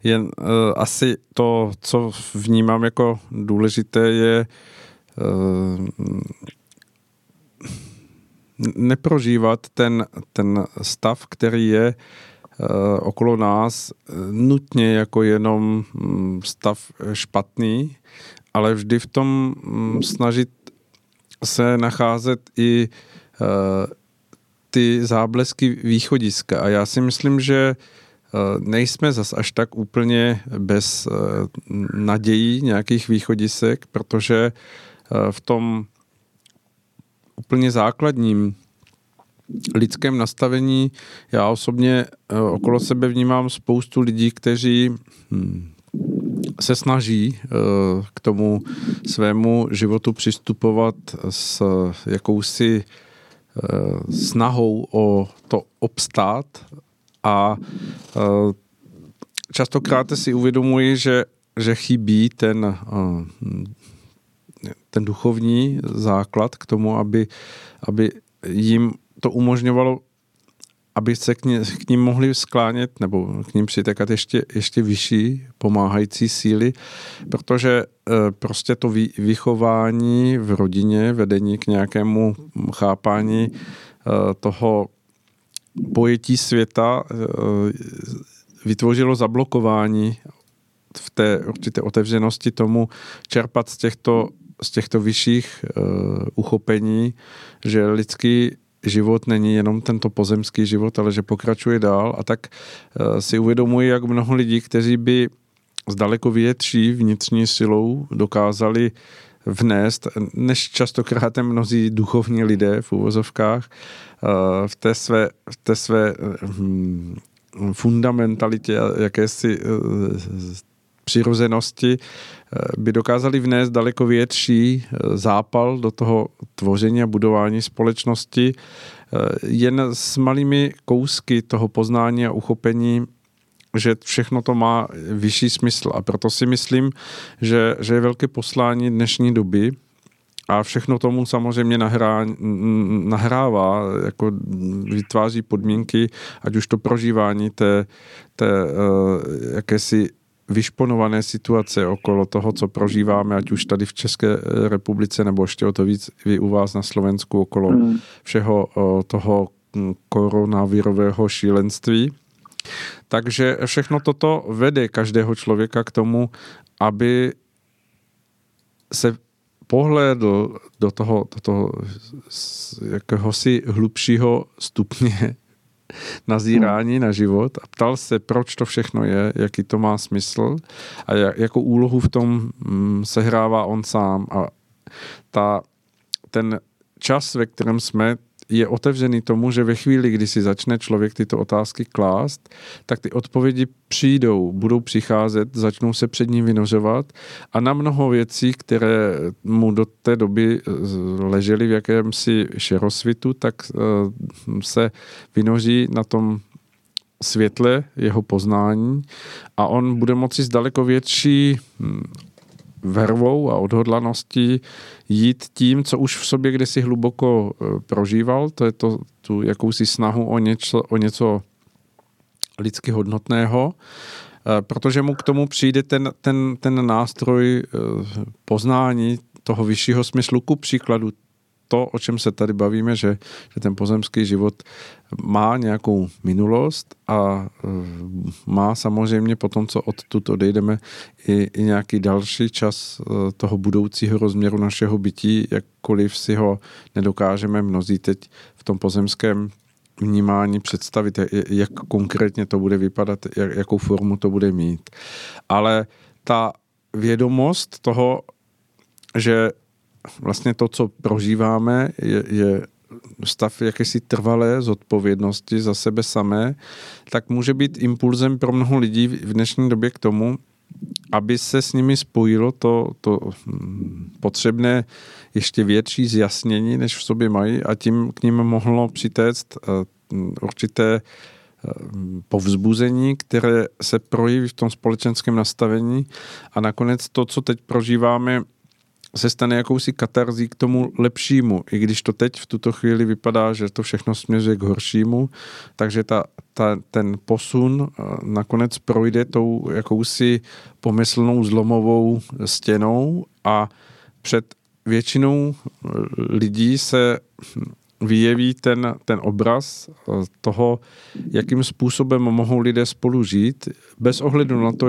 jen uh, asi to, co vnímám jako důležité, je uh, neprožívat ten, ten stav, který je uh, okolo nás, nutně jako jenom um, stav špatný, ale vždy v tom um, snažit se nacházet i uh, ty záblesky východiska. A já si myslím, že uh, nejsme zas až tak úplně bez uh, nadějí nějakých východisek, protože uh, v tom úplně základním lidském nastavení já osobně okolo sebe vnímám spoustu lidí, kteří hm, se snaží eh, k tomu svému životu přistupovat s jakousi eh, snahou o to obstát a eh, častokrát si uvědomuji, že, že chybí ten, ten duchovní základ k tomu, aby, aby jim to umožňovalo aby se k, ně, k ním mohli sklánět nebo k ním přitekat ještě, ještě vyšší pomáhající síly, protože e, prostě to vy, vychování v rodině, vedení k nějakému chápání e, toho pojetí světa e, vytvořilo zablokování v té určité otevřenosti tomu čerpat z těchto, z těchto vyšších uh, uchopení, že lidský život není jenom tento pozemský život, ale že pokračuje dál. A tak eh, si uvědomuji, jak mnoho lidí, kteří by s daleko větší vnitřní silou dokázali vnést, než častokrát mnozí duchovní lidé v úvozovkách, eh, v té své, v té své hm, fundamentalitě a jakési eh, přirozenosti eh, by dokázali vnést daleko větší zápal do toho tvoření a budování společnosti jen s malými kousky toho poznání a uchopení že všechno to má vyšší smysl a proto si myslím, že, že je velké poslání dnešní doby, a všechno tomu samozřejmě nahrá, nahrává, jako vytváří podmínky, ať už to prožívání té, té uh, jakési vyšponované situace okolo toho, co prožíváme, ať už tady v České republice, nebo ještě o to víc vy u vás na Slovensku, okolo hmm. všeho toho koronavirového šílenství. Takže všechno toto vede každého člověka k tomu, aby se pohlédl do toho, do toho jakéhosi hlubšího stupně [laughs] nazírání na život a ptal se, proč to všechno je, jaký to má smysl a jakou úlohu v tom mm, sehrává on sám. A ta, ten čas, ve kterém jsme, je otevřený tomu, že ve chvíli, kdy si začne člověk tyto otázky klást, tak ty odpovědi přijdou, budou přicházet, začnou se před ním vynořovat a na mnoho věcí, které mu do té doby eh, ležely v jakémsi šerosvitu, tak eh, se vynoří na tom světle jeho poznání a on bude moci s daleko větší hm, vervou a odhodlaností jít tím, co už v sobě kdysi hluboko e, prožíval, to je to, tu jakousi snahu o něco, o něco lidsky hodnotného, e, protože mu k tomu přijde ten, ten, ten nástroj e, poznání toho vyššího smyslu, ku příkladu to, o čem se tady bavíme, že, že ten pozemský život má nějakou minulost a e, má samozřejmě po tom, co odtud odejdeme, i, i nějaký další čas e, toho budoucího rozměru našeho bytí, jakkoliv si ho nedokážeme mnozí teď v tom pozemském vnímání představit, jak konkrétně to bude vypadat, jak, jakou formu to bude mít. Ale ta vědomost toho, že vlastně to, co prožíváme, je, je stav jakési trvalé zodpovědnosti za sebe samé, tak může být impulzem pro mnoho lidí v dnešní době k tomu, aby se s nimi spojilo to, to hm, potřebné ještě větší zjasnění, než v sobě mají a tím k ním mohlo přitéct eh, určité eh, povzbuzení, které se projeví v tom společenském nastavení. A nakonec to, co teď prožíváme, se stane jakousi katarzí k tomu lepšímu, i když to teď v tuto chvíli vypadá, že to všechno směřuje k horšímu, takže ta, ta, ten posun eh, nakonec projde tou jakousi pomyslnou zlomovou stěnou a před většinou eh, lidí se vyjeví ten, ten obraz eh, toho, jakým způsobem mohou lidé spolu žít, bez ohledu na to,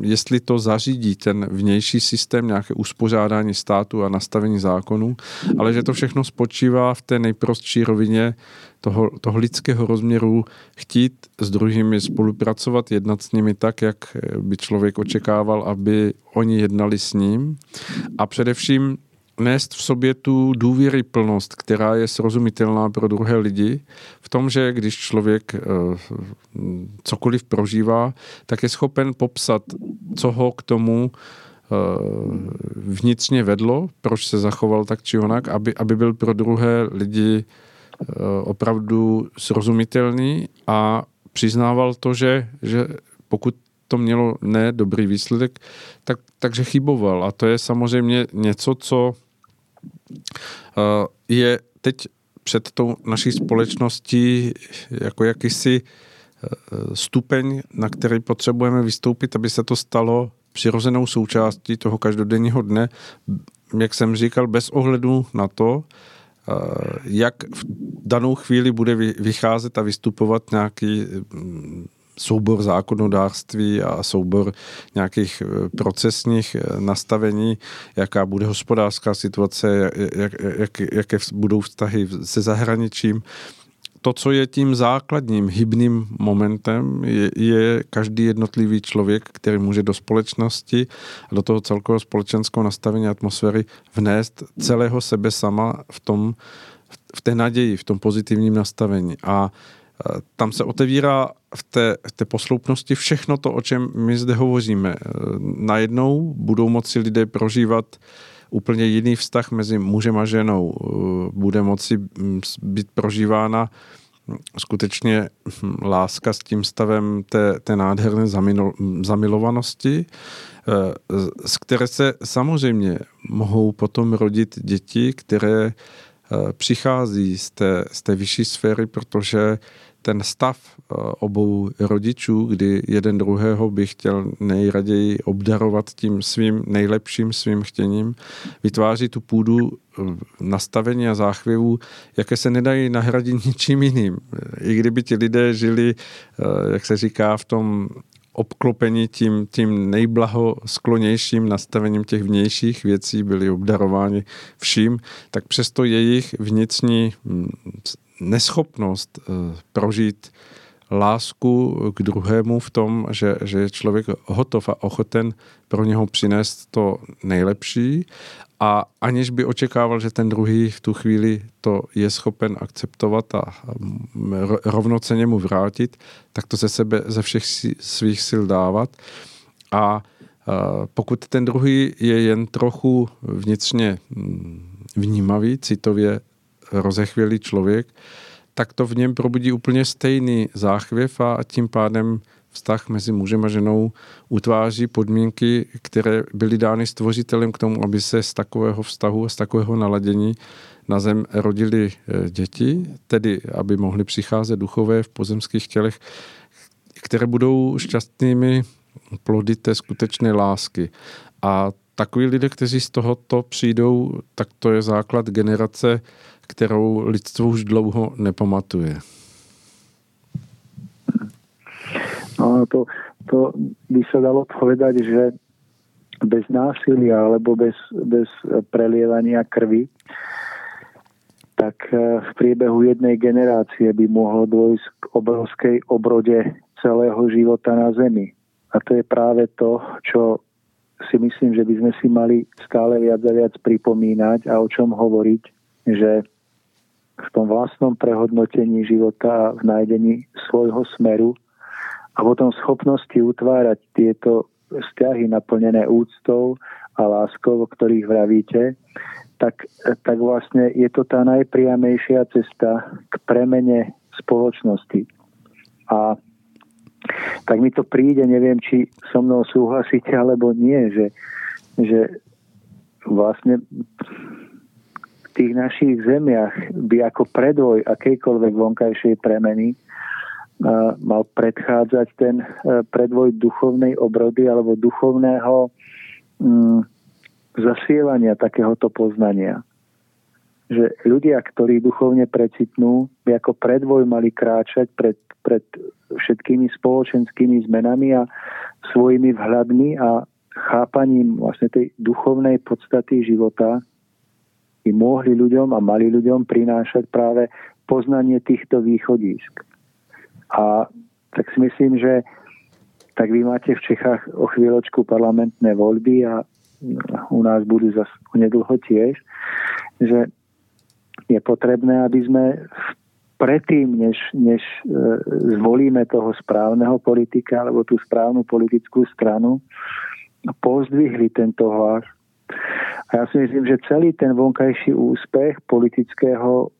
jestli to zařídí ten vnější systém, nějaké uspořádání státu a nastavení zákonů, ale že to všechno spočívá v té nejprostší rovině toho, toho lidského rozměru chtít s druhými spolupracovat, jednat s nimi tak, jak by člověk očekával, aby oni jednali s ním. A především nést v sobě tu plnost, která je srozumitelná pro druhé lidi, v tom, že když člověk eh, cokoliv prožívá, tak je schopen popsat, co ho k tomu eh, vnitřně vedlo, proč se zachoval tak či onak, aby, aby byl pro druhé lidi eh, opravdu srozumitelný a přiznával to, že, že pokud to mělo ne dobrý výsledek, tak, takže chyboval. A to je samozřejmě něco, co je teď před tou naší společností jako jakýsi eh, stupeň, na který potřebujeme vystoupit, aby se to stalo přirozenou součástí toho každodenního dne, jak jsem říkal, bez ohledu na to, eh, jak v danou chvíli bude vycházet a vystupovat nějaký mm, soubor zákonodárství a soubor nějakých eh, procesních eh, nastavení, jaká bude hospodářská situace, jak, jak, jaké budou vztahy se zahraničím. To, co je tím základním hybným momentem, je, je každý jednotlivý člověk, který může do společnosti a do toho celkového společenského nastavení atmosféry vnést celého sebe sama v tom, v té naději, v tom pozitivním nastavení. A tam se otevírá v té, v té posloupnosti všechno to, o čem my zde hovoříme. Najednou budou moci lidé prožívat úplně jiný vztah mezi mužem a ženou. Bude moci být prožívána skutečně láska s tím stavem té, té nádherné zamilovanosti, z které se samozřejmě mohou potom rodit děti, které přichází z té, z té vyšší sféry, protože ten stav eh, obou rodičů, kdy jeden druhého by chtěl nejraději obdarovat tím svým nejlepším svým chtěním, vytváří tu půdu eh, nastavení a záchvěvů, jaké se nedají nahradit [laughs] ničím jiným. I kdyby ti lidé žili, eh, jak se říká, v tom obklopení tím, tím nejblahosklonějším nastavením těch vnějších věcí, byli obdarováni vším, tak přesto jejich vnitřní hm, neschopnost eh, prožít lásku k druhému v tom, že, že je člověk hotov a ochoten pro něho přinést to nejlepší a aniž by očekával, že ten druhý v tu chvíli to je schopen akceptovat a rovnoceně mu vrátit, tak to ze sebe ze všech svých sil dávat. A pokud ten druhý je jen trochu vnitřně hm, vnímavý, citově rozechvělý člověk, tak to v něm probudí úplně stejný záchvěv a tím pádem vztah mezi mužem a ženou utváří podmínky, které byly dány stvořitelem k tomu, aby se z takového vztahu a z takového naladění na zem rodili eh, děti, tedy aby mohly přicházet duchové v pozemských tělech, které budou šťastnými plody té skutečné lásky. A takový lidé, kteří z tohoto přijdou, tak to je základ generace kterou lidstvo už dlouho nepamatuje. No, to, to by sa dalo povedať, že bez násilia alebo bez, bez prelievania krvi, tak eh, v priebehu jednej generácie by mohlo dôjsť k obrovskej obrode celého života na Zemi. A to je práve to, čo si myslím, že by sme si mali stále viac a viac pripomínať a o čom hovoriť, že v tom vlastnom prehodnotení života, v nájdení svojho smeru a potom schopnosti utvárať tieto vzťahy naplnené úctou a láskou, o ktorých vravíte, tak, tak vlastne je to tá najpriamejšia cesta k premene spoločnosti. A tak mi to príde, neviem, či so mnou súhlasíte alebo nie, že, že vlastne tých našich zemiach by ako predvoj akejkoľvek vonkajšej premeny mal predchádzať ten predvoj duchovnej obrody alebo duchovného mm, zasielania takéhoto poznania. Že ľudia, ktorí duchovne precitnú, by ako predvoj mali kráčať pred, pred všetkými spoločenskými zmenami a svojimi vhľadmi a chápaním vlastne tej duchovnej podstaty života by mohli ľuďom a mali ľuďom prinášať práve poznanie týchto východísk. A tak si myslím, že tak vy máte v Čechách o chvíľočku parlamentné voľby a u nás budú zase nedlho tiež, že je potrebné, aby sme predtým, než, než e, zvolíme toho správneho politika alebo tú správnu politickú stranu, pozdvihli tento hlas. A ja si myslím, že celý ten vonkajší úspech politického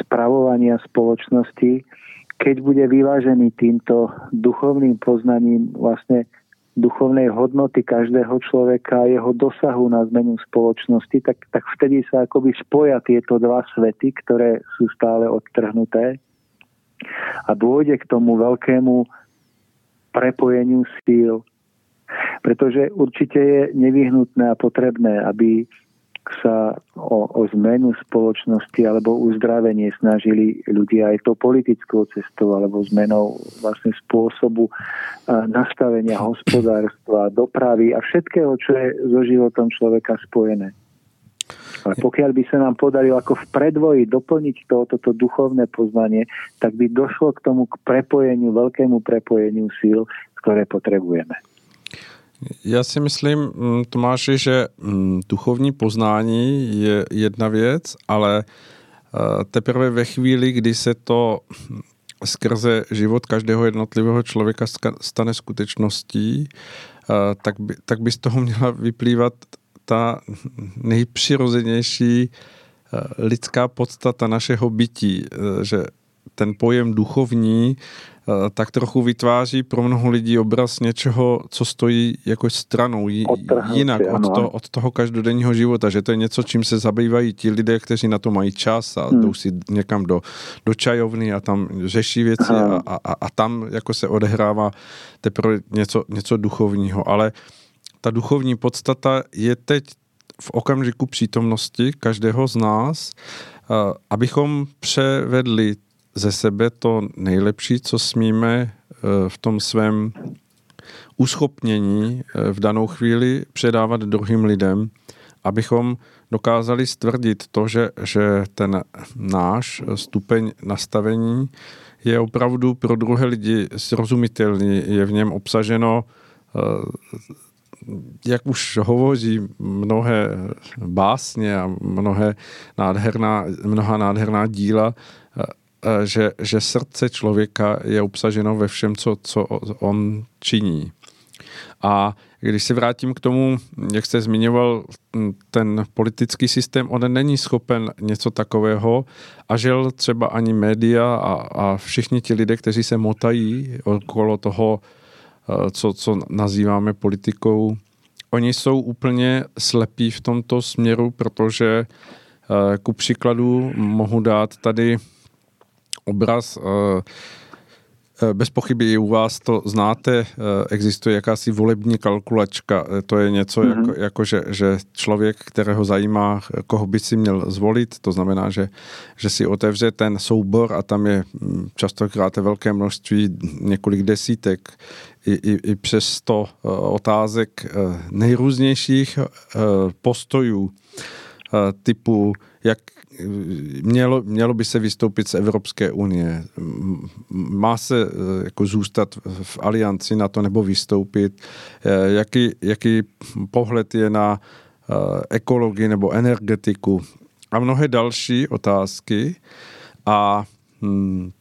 spravovania spoločnosti keď bude vyvážený týmto duchovným poznaním vlastne duchovnej hodnoty každého človeka a jeho dosahu na zmenu spoločnosti, tak, tak vtedy sa akoby spoja tieto dva svety, ktoré sú stále odtrhnuté a dôjde k tomu veľkému prepojeniu síl. Pretože určite je nevyhnutné a potrebné, aby sa o, o zmenu spoločnosti alebo uzdravenie snažili ľudia aj to politickou cestou alebo zmenou vlastne spôsobu nastavenia hospodárstva, dopravy a všetkého, čo je so životom človeka spojené. Ale pokiaľ by sa nám podarilo ako v predvoji doplniť to, toto duchovné poznanie, tak by došlo k tomu k prepojeniu, veľkému prepojeniu síl, ktoré potrebujeme. Já si myslím, mm, Tomáši, že mm, duchovní poznání je jedna věc, ale eh, teprve ve chvíli, kdy se to skrze život každého jednotlivého člověka stane skutečností, eh, tak by, tak by z toho měla vyplývat ta nejpřirozenější eh, lidská podstata našeho bytí, že ten pojem duchovní Eh, tak trochu vytváří pro mnoho lidí obraz něčeho, co stojí jako stranou, jinak od, to, od toho každodenního života, že to je něco, čím se zabývají ti lidé, kteří na to mají čas a hmm. jdou si někam do, do čajovny a tam řeší věci a, a, a tam jako se odehrává teprve něco, něco duchovního, ale ta duchovní podstata je teď v okamžiku přítomnosti každého z nás, eh, abychom převedli ze sebe to nejlepší, co smíme eh, v tom svém uschopnění eh, v danou chvíli předávat druhým lidem, abychom dokázali stvrdit to, že, že ten náš stupeň nastavení je opravdu pro druhé lidi srozumitelný, je v něm obsaženo eh, jak už hovoří mnohé básně a mnohé nádherná, mnoha nádherná díla, že, že srdce člověka je obsaženo ve všem, co, co on činí. A když se vrátím k tomu, jak jste zmiňoval, ten politický systém, on není schopen něco takového a žel třeba ani média a, a všichni ti lidé, kteří se motají okolo toho, eh, co, co nazýváme politikou, oni jsou úplně slepí v tomto směru, protože eh, ku příkladu mohu dát tady obraz. Eh, eh, bez pochyby i u vás to znáte, eh, existuje jakási volební kalkulačka. To je něco mm-hmm. jako, jako že, že člověk, kterého zajímá, koho by si měl zvolit, to znamená, že, že si otevře ten soubor a tam je hm, častokrát velké množství, několik desítek, i, i, i přes otázek nejrůznějších postojů typu, jak mělo, mělo by se vystoupit z Evropské unie. Má se eh, jako zůstat v alianci na to nebo vystoupit. Eh, jaký, jaký pohled je na eh, ekologii nebo energetiku a mnohé další otázky. A hmm,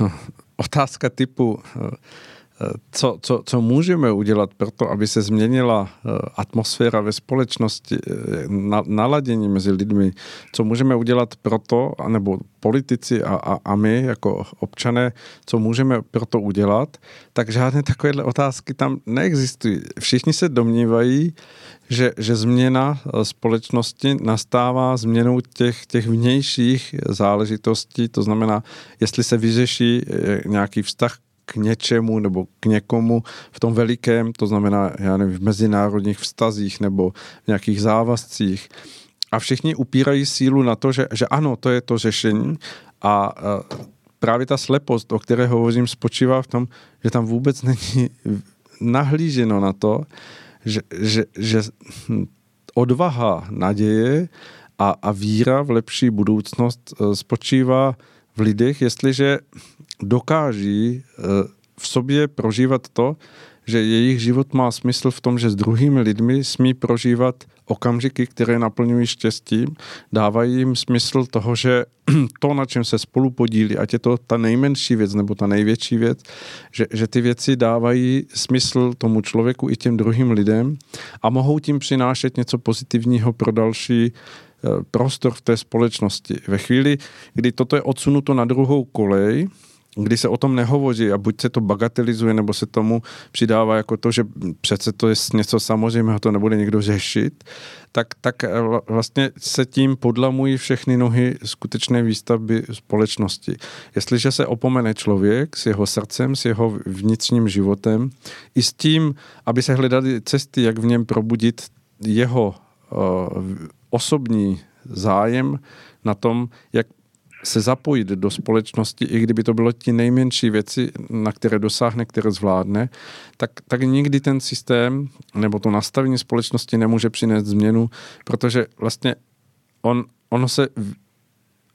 [laughs] otázka typu co, co, co můžeme udělat pro to, aby se změnila eh, atmosféra ve společnosti, eh, na, naladění mezi lidmi, co můžeme udělat pro to, nebo politici a, a, a my jako občané, co můžeme pro to udělat, tak žádné takovéhle otázky tam neexistují. Všichni se domnívají, že, že změna společnosti nastává změnou těch, těch vnějších záležitostí, to znamená, jestli se vyřeší nějaký vztah k něčemu nebo k někomu v tom velikém, to znamená, já nevím, v mezinárodních vztazích nebo v nějakých závazcích. A všichni upírají sílu na to, že, že ano, to je to řešení a právě ta slepost, o které hovořím, spočívá v tom, že tam vůbec není nahlíženo na to, že, že, že odvaha, naděje a, a víra v lepší budoucnost e, spočívá v lidech, jestliže dokáží eh, v sobě prožívat to, že jejich život má smysl v tom, že s druhými lidmi smí prožívat okamžiky, které naplňují štěstím, dávají jim smysl toho, že [clears throat] to, na čem se spolu podílí, ať je to ta nejmenší věc nebo ta největší věc, že, že ty věci dávají smysl tomu člověku i těm druhým lidem a mohou tím přinášet něco pozitivního pro další prostor v té společnosti. Ve chvíli, kdy toto je odsunuto na druhou kolej, kdy se o tom nehovoří a buď se to bagatelizuje, nebo se tomu přidává jako to, že přece to je něco samozřejmého, to nebude někdo řešit, tak, tak eh, vlastně se tím podlamují všechny nohy skutečné výstavby společnosti. Jestliže se opomene člověk s jeho srdcem, s jeho vnitřním životem, i s tím, aby se hledaly cesty, jak v něm probudit jeho uh, osobní zájem na tom, jak se zapojit do společnosti, i kdyby to bylo ti nejmenší věci, na které dosáhne, které zvládne, tak, tak nikdy ten systém nebo to nastavení společnosti nemůže přinést změnu, protože vlastně on, ono se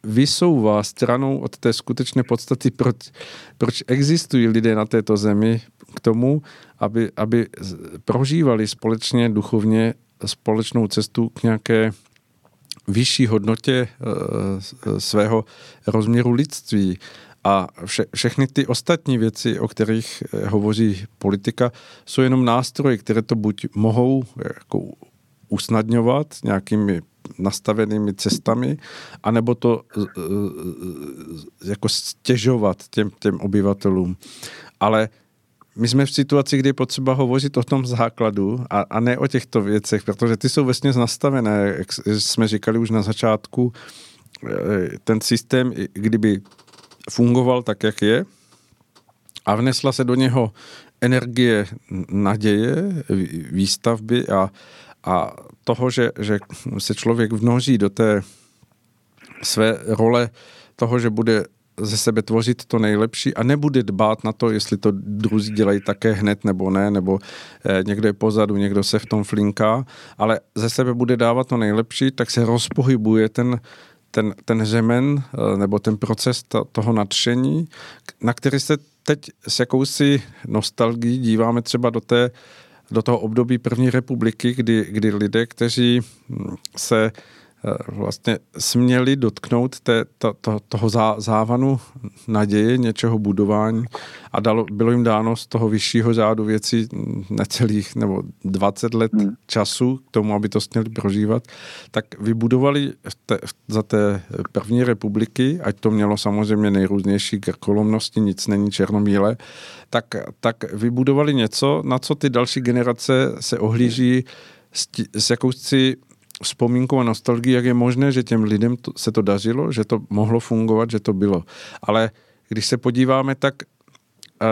vysouvá stranou od té skutečné podstaty, proč, proč existují lidé na této zemi k tomu, aby, aby prožívali společně duchovně společnou cestu k nějaké vyšší hodnotě eh, svého rozměru lidství. A vše, všechny ty ostatní věci, o kterých eh, hovoří politika, jsou jenom nástroje, které to buď mohou jako usnadňovat nějakými nastavenými cestami, anebo to eh, jako stěžovat těm, těm obyvatelům. Ale my jsme v situaci, kdy je potřeba hovořit o tom základu a, a ne o těchto věcech, protože ty jsou vlastně nastavené, jak jsme říkali už na začátku, eh, ten systém, kdyby fungoval tak, jak je, a vnesla se do něho energie naděje, výstavby a, a toho, že, že se člověk vnoží do té své role toho, že bude ze sebe tvořit to nejlepší a nebude dbát na to, jestli to druzí dělají také hned nebo ne, nebo eh, někdo je pozadu, někdo se v tom flinká, ale ze sebe bude dávat to nejlepší, tak se rozpohybuje ten, ten, ten řemen eh, nebo ten proces to, toho nadšení, na který se teď s jakousi nostalgií díváme třeba do té do toho období první republiky, kdy, kdy lidé, kteří hm, se vlastně směli dotknout té, to, to, toho zá, závanu naděje, něčeho budování a dalo, bylo jim dáno z toho vyššího řádu věcí necelých nebo 20 let hmm. času k tomu, aby to směli prožívat, tak vybudovali te, za té první republiky, ať to mělo samozřejmě nejrůznější krkolomnosti, nic není černobílé, tak, tak vybudovali něco, na co ty další generace se ohlíží s, s jakousi vzpomínkou a nostalgií, jak je možné, že těm lidem to, se to dařilo, že to mohlo fungovat, že to bylo. Ale když se podíváme, tak uh,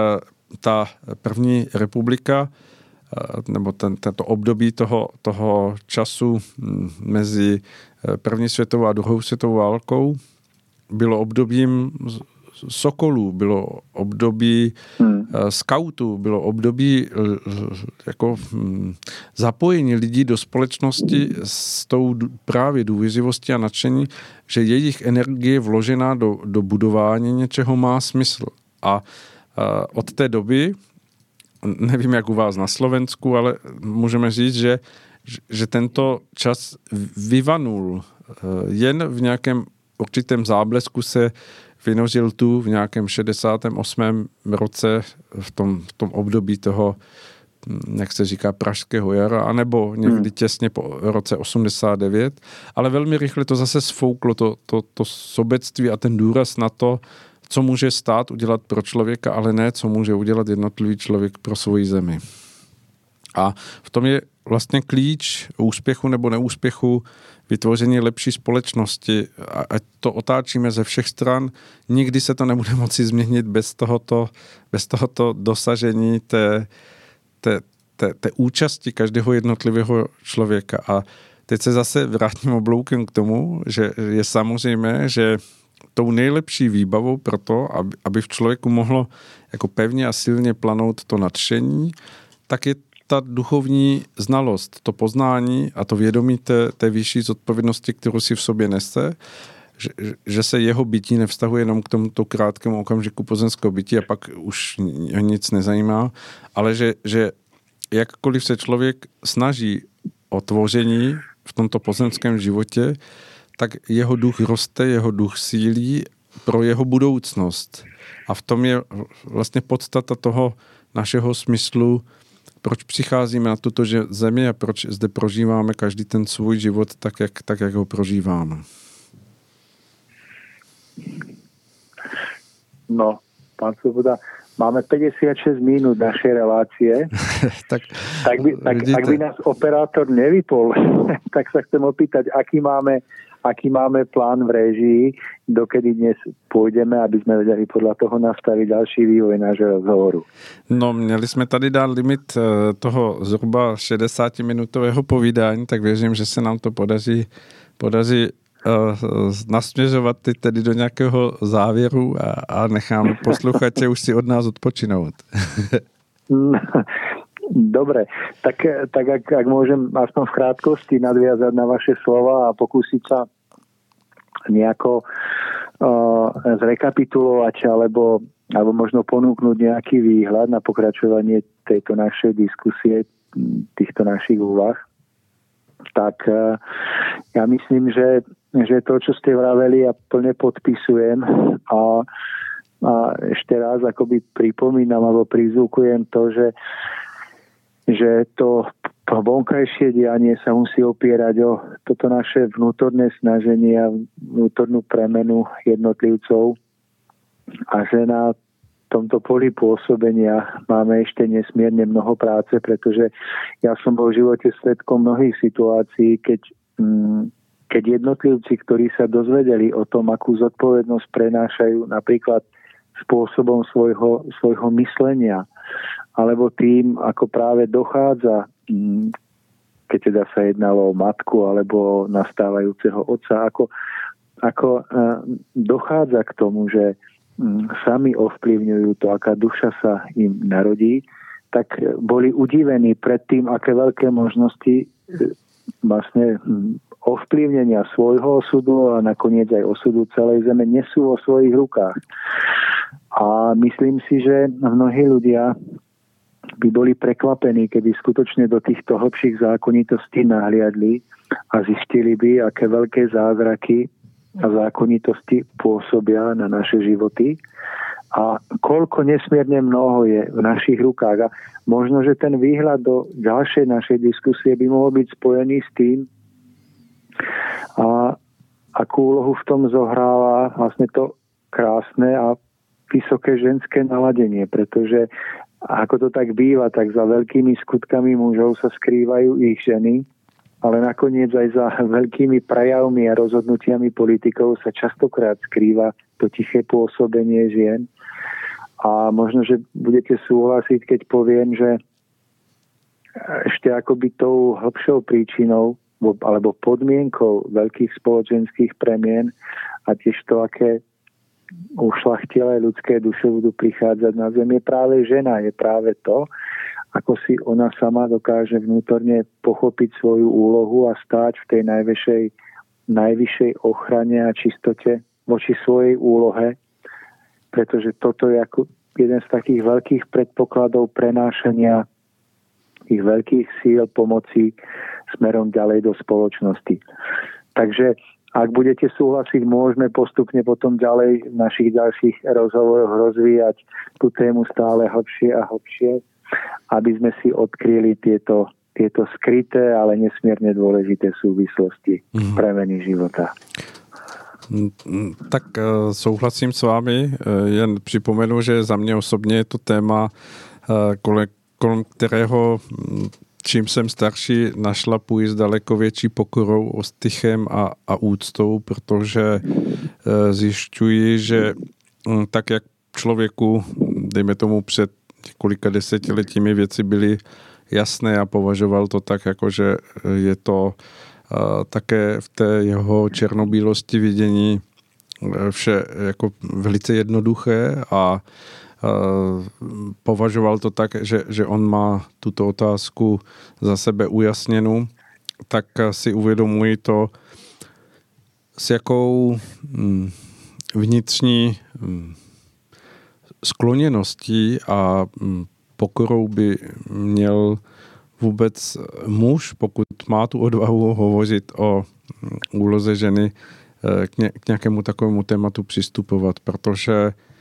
ta první republika uh, nebo ten, tento období toho, toho času hm, mezi eh, první světovou a druhou světovou válkou bylo obdobím sokolů, bylo období hmm. skautů, bylo období jako hm, zapojení lidí do společnosti s tou právě důvěřivostí a nadšení, že jejich energie vložená do, do budování něčeho má smysl. A od té doby, nevím jak u vás na Slovensku, ale můžeme říct, že, že tento čas vyvanul jen v nějakém určitém záblesku se vynožil tu v nějakém 68. roce v tom, v tom období toho jak se říká, pražského jara, anebo někdy hmm. těsně po roce 89, ale velmi rychle to zase sfouklo, to, to, to sobectví a ten důraz na to, co může stát udělat pro člověka, ale ne, co může udělat jednotlivý člověk pro svoji zemi. A v tom je vlastně klíč úspěchu nebo neúspěchu vytvoření lepší společnosti. Ať to otáčíme ze všech stran, nikdy se to nebude [laughs] moci změnit bez tohoto, bez tohoto dosažení té, té, té, té účasti každého jednotlivého člověka. A teď se zase vrátím obloukem k tomu, že je samozřejmé, že tou nejlepší výbavou pro to, aby, aby v člověku mohlo jako pevně a silně planout to nadšení, tak je ta duchovní znalost, to poznání a to vědomí té, té vyšší zodpovědnosti, kterou si v sobě nese, že, že se jeho bytí nevztahuje jenom k tomuto krátkému okamžiku pozemského bytí a pak už ho nic nezajímá, ale že, že jakkoliv se člověk snaží o tvoření v tomto pozemském životě, tak jeho duch roste, jeho duch sílí pro jeho budoucnost. A v tom je vlastně podstata toho našeho smyslu, proč přicházíme na tuto zemi a proč zde prožíváme každý ten svůj život tak, jak, tak, jak ho prožíváme. No, pán Svoboda, máme 56 minút našej relácie. [laughs] tak, tak, by, tak ak by nás operátor nevypol, [laughs] tak sa chcem opýtať, aký máme aký máme plán v režii, dokedy dnes pôjdeme, aby sme vedeli podľa toho nastaviť ďalší vývoj nášho rozhovoru. No, měli jsme tady dát limit eh, toho zhruba 60-minutového povídání, tak věřím, že se nám to podaří, podaří uh, nasměřovat teď tedy do nějakého závěru a, a nechám posluchače už si od nás odpočinout. [laughs] [laughs] Dobre, tak, tak ak, ak môžem aspoň v krátkosti nadviazať na vaše slova a pokúsiť sa nejako uh, zrekapitulovať alebo, alebo možno ponúknuť nejaký výhľad na pokračovanie tejto našej diskusie, týchto našich úvah, tak uh, ja myslím, že, že to, čo ste vraveli, ja plne podpisujem a a ešte raz akoby pripomínam alebo prizvukujem to, že že to, vonkajšie dianie sa musí opierať o toto naše vnútorné snaženie a vnútornú premenu jednotlivcov. A že na tomto poli pôsobenia máme ešte nesmierne mnoho práce, pretože ja som bol v živote svetkom mnohých situácií, keď, mm, keď jednotlivci, ktorí sa dozvedeli o tom, akú zodpovednosť prenášajú napríklad spôsobom svojho, svojho myslenia, alebo tým, ako práve dochádza, mm, keď teda sa jednalo o matku alebo nastávajúceho otca, ako, ako e, dochádza k tomu, že mm, sami ovplyvňujú to, aká duša sa im narodí, tak boli udivení pred tým, aké veľké možnosti e, vlastne mm, ovplyvnenia svojho osudu a nakoniec aj osudu celej zeme nesú vo svojich rukách. A myslím si, že mnohí ľudia by boli prekvapení, keby skutočne do týchto hlbších zákonitostí nahliadli a zistili by, aké veľké zázraky a zákonitosti pôsobia na naše životy a koľko nesmierne mnoho je v našich rukách. A možno, že ten výhľad do ďalšej našej diskusie by mohol byť spojený s tým, a akú úlohu v tom zohráva vlastne to krásne a vysoké ženské naladenie, pretože a ako to tak býva, tak za veľkými skutkami mužov sa skrývajú ich ženy, ale nakoniec aj za veľkými prejavmi a rozhodnutiami politikov sa častokrát skrýva to tiché pôsobenie žien. A možno, že budete súhlasiť, keď poviem, že ešte akoby tou hĺbšou príčinou alebo podmienkou veľkých spoločenských premien a tiež to, aké ušlachtilé ľudské duše budú prichádzať na zem, je práve žena, je práve to, ako si ona sama dokáže vnútorne pochopiť svoju úlohu a stáť v tej najvyššej, najvyššej ochrane a čistote voči svojej úlohe, pretože toto je ako jeden z takých veľkých predpokladov prenášania ich veľkých síl pomoci smerom ďalej do spoločnosti. Takže ak budete súhlasiť, môžeme postupne potom ďalej v našich ďalších rozhovoroch rozvíjať tú tému stále hlbšie a hlbšie, aby sme si odkryli tieto, tieto skryté, ale nesmierne dôležité súvislosti mm. premeny života. Tak eh, souhlasím s vámi, eh, jen připomenu, že za mě osobně je to téma, eh, kolem kterého hm, čím jsem starší, našla půjít daleko větší pokorou, ostychem a, a úctou, protože e, zjišťuji, že hm, tak jak člověku, dejme tomu před několika desetiletími věci byly jasné a považoval to tak, jako že je to e, také v té jeho černobílosti vidění vše jako velice jednoduché a považoval to tak, že, že on má tuto otázku za sebe ujasněnou, tak si uvědomuji to, s jakou hm, vnitřní hm, skloněností a hm, pokorou by měl vůbec muž, pokud má tu odvahu hovořit o úloze ženy, eh, k, ně, k nějakému takovému tématu přistupovat, protože Eh,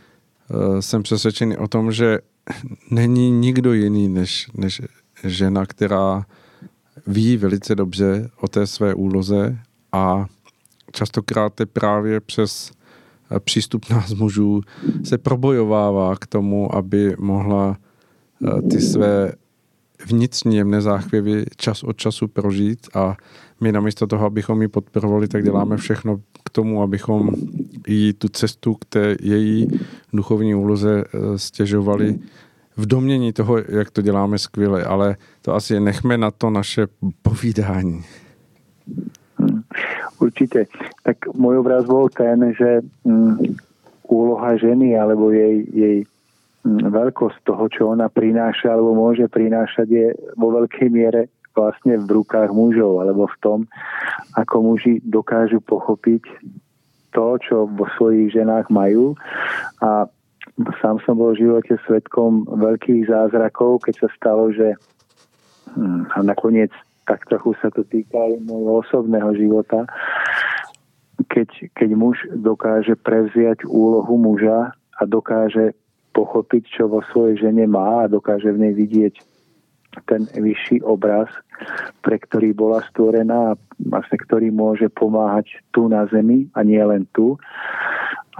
jsem přesvědčený o tom, že není nikdo jiný než, než žena, která ví velice dobře o té své úloze a častokrát je právě přes eh, přístup nás mužů se probojovává k tomu, aby mohla eh, ty své vnitřní jemné záchvěvy čas od času prožít a my namísto toho, abychom ji podporovali, tak děláme všechno k tomu, abychom jí tu cestu k té její duchovní úloze eh, stěžovali v domění toho, jak to děláme skvěle, ale to asi nechme na to naše povídání. Určitě. Tak můj obraz byl ten, že mm, úloha ženy alebo jej, jej mm, veľkosť toho, čo ona prináša alebo môže prinášať, je vo veľkej miere vlastne v rukách mužov alebo v tom, ako muži dokážu pochopiť to, čo vo svojich ženách majú. A sám som bol v živote svetkom veľkých zázrakov, keď sa stalo, že hm, a nakoniec tak trochu sa to týka aj môjho osobného života, keď, keď muž dokáže prevziať úlohu muža a dokáže pochopiť, čo vo svojej žene má a dokáže v nej vidieť ten vyšší obraz, pre ktorý bola stvorená a vlastne ktorý môže pomáhať tu na zemi a nie len tu.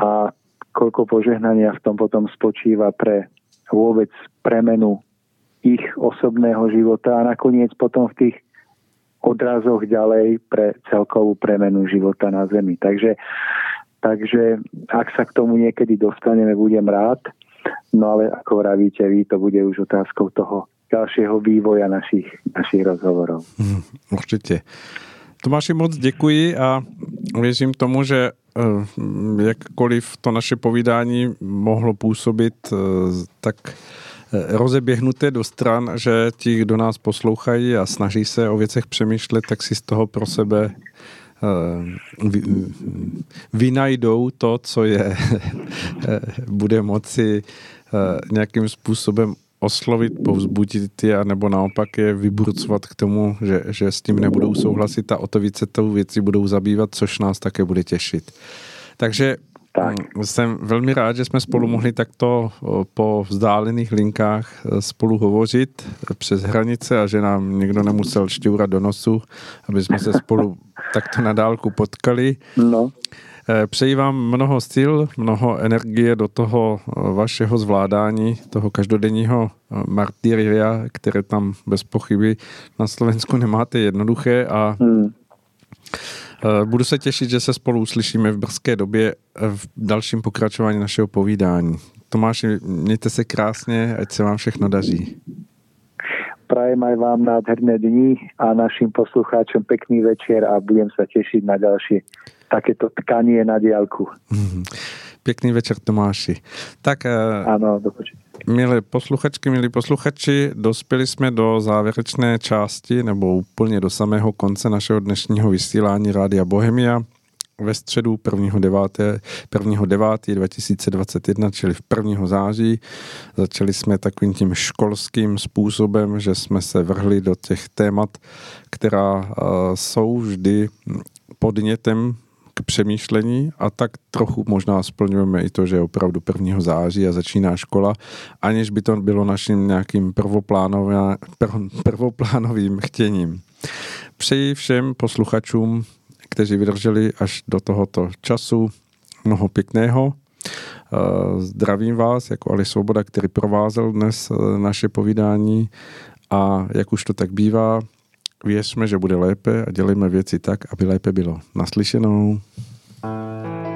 A koľko požehnania v tom potom spočíva pre vôbec premenu ich osobného života a nakoniec potom v tých odrazoch ďalej pre celkovú premenu života na Zemi. Takže, takže ak sa k tomu niekedy dostaneme, budem rád. No ale ako vravíte vy, to bude už otázkou toho dalšího vývoja našich, našich rozhovorů. Hmm, určitě. Tomáši, moc děkuji a věřím tomu, že eh, jakkoliv to naše povídání mohlo působit eh, tak eh, rozeběhnuté do stran, že ti, kdo nás poslouchají a snaží se o věcech přemýšlet, tak si z toho pro sebe vynajdou to, co je [laughs] bude moci nějakým způsobem oslovit, povzbudit je, nebo naopak je vyburcovat k tomu, že, že s tím nebudou souhlasit a o to více tou věci budou zabývat, což nás také bude těšit. Takže tak. Mm, jsem velmi rád, že jsme spolu mohli takto po vzdálených linkách e, spolu hovořit přes hranice a že nám někdo nemusel šťourat do nosu, aby jsme se spolu [laughs] takto na dálku potkali. No. Eh, přeji vám mnoho sil, mnoho energie do toho eh, vašeho zvládání, toho každodenního eh, martyria, které tam bez pochyby na Slovensku nemáte jednoduché a hmm. Budu se těšit, že se spolu uslyšíme v brzké době v dalším pokračování našeho povídání. Tomáši, mějte se krásně, ať se vám všechno daří. Prajem aj vám nádherné dní a našim poslucháčom pekný večer a budem sa tešiť na ďalšie takéto tkanie na diálku. Mm-hmm. Pěkný večer Tomáši. Tak, eh, ano, do Milé posluchačky, milí posluchači, dospěli jsme do závěrečné části nebo úplně do samého konce našeho dnešního vysílání Rádia Bohemia ve středu 1.9.2021, čili v 1. září. Začali jsme takovým tím školským způsobem, že jsme se vrhli do těch témat, která uh, jsou vždy podnětem k přemýšlení a tak trochu možná splňujeme i to, že je opravdu 1. září a začíná škola, aniž by to bylo naším nějakým prvoplánovým chtěním. Přeji všem posluchačům, kteří vydrželi až do tohoto času, mnoho pěkného. Eh, zdravím vás jako Ali Svoboda, který provázel dnes eh, naše povídání a jak už to tak bývá, Věřme, že bude lépe a dělejme věci tak, aby lépe bylo. Naslyšenou. thank you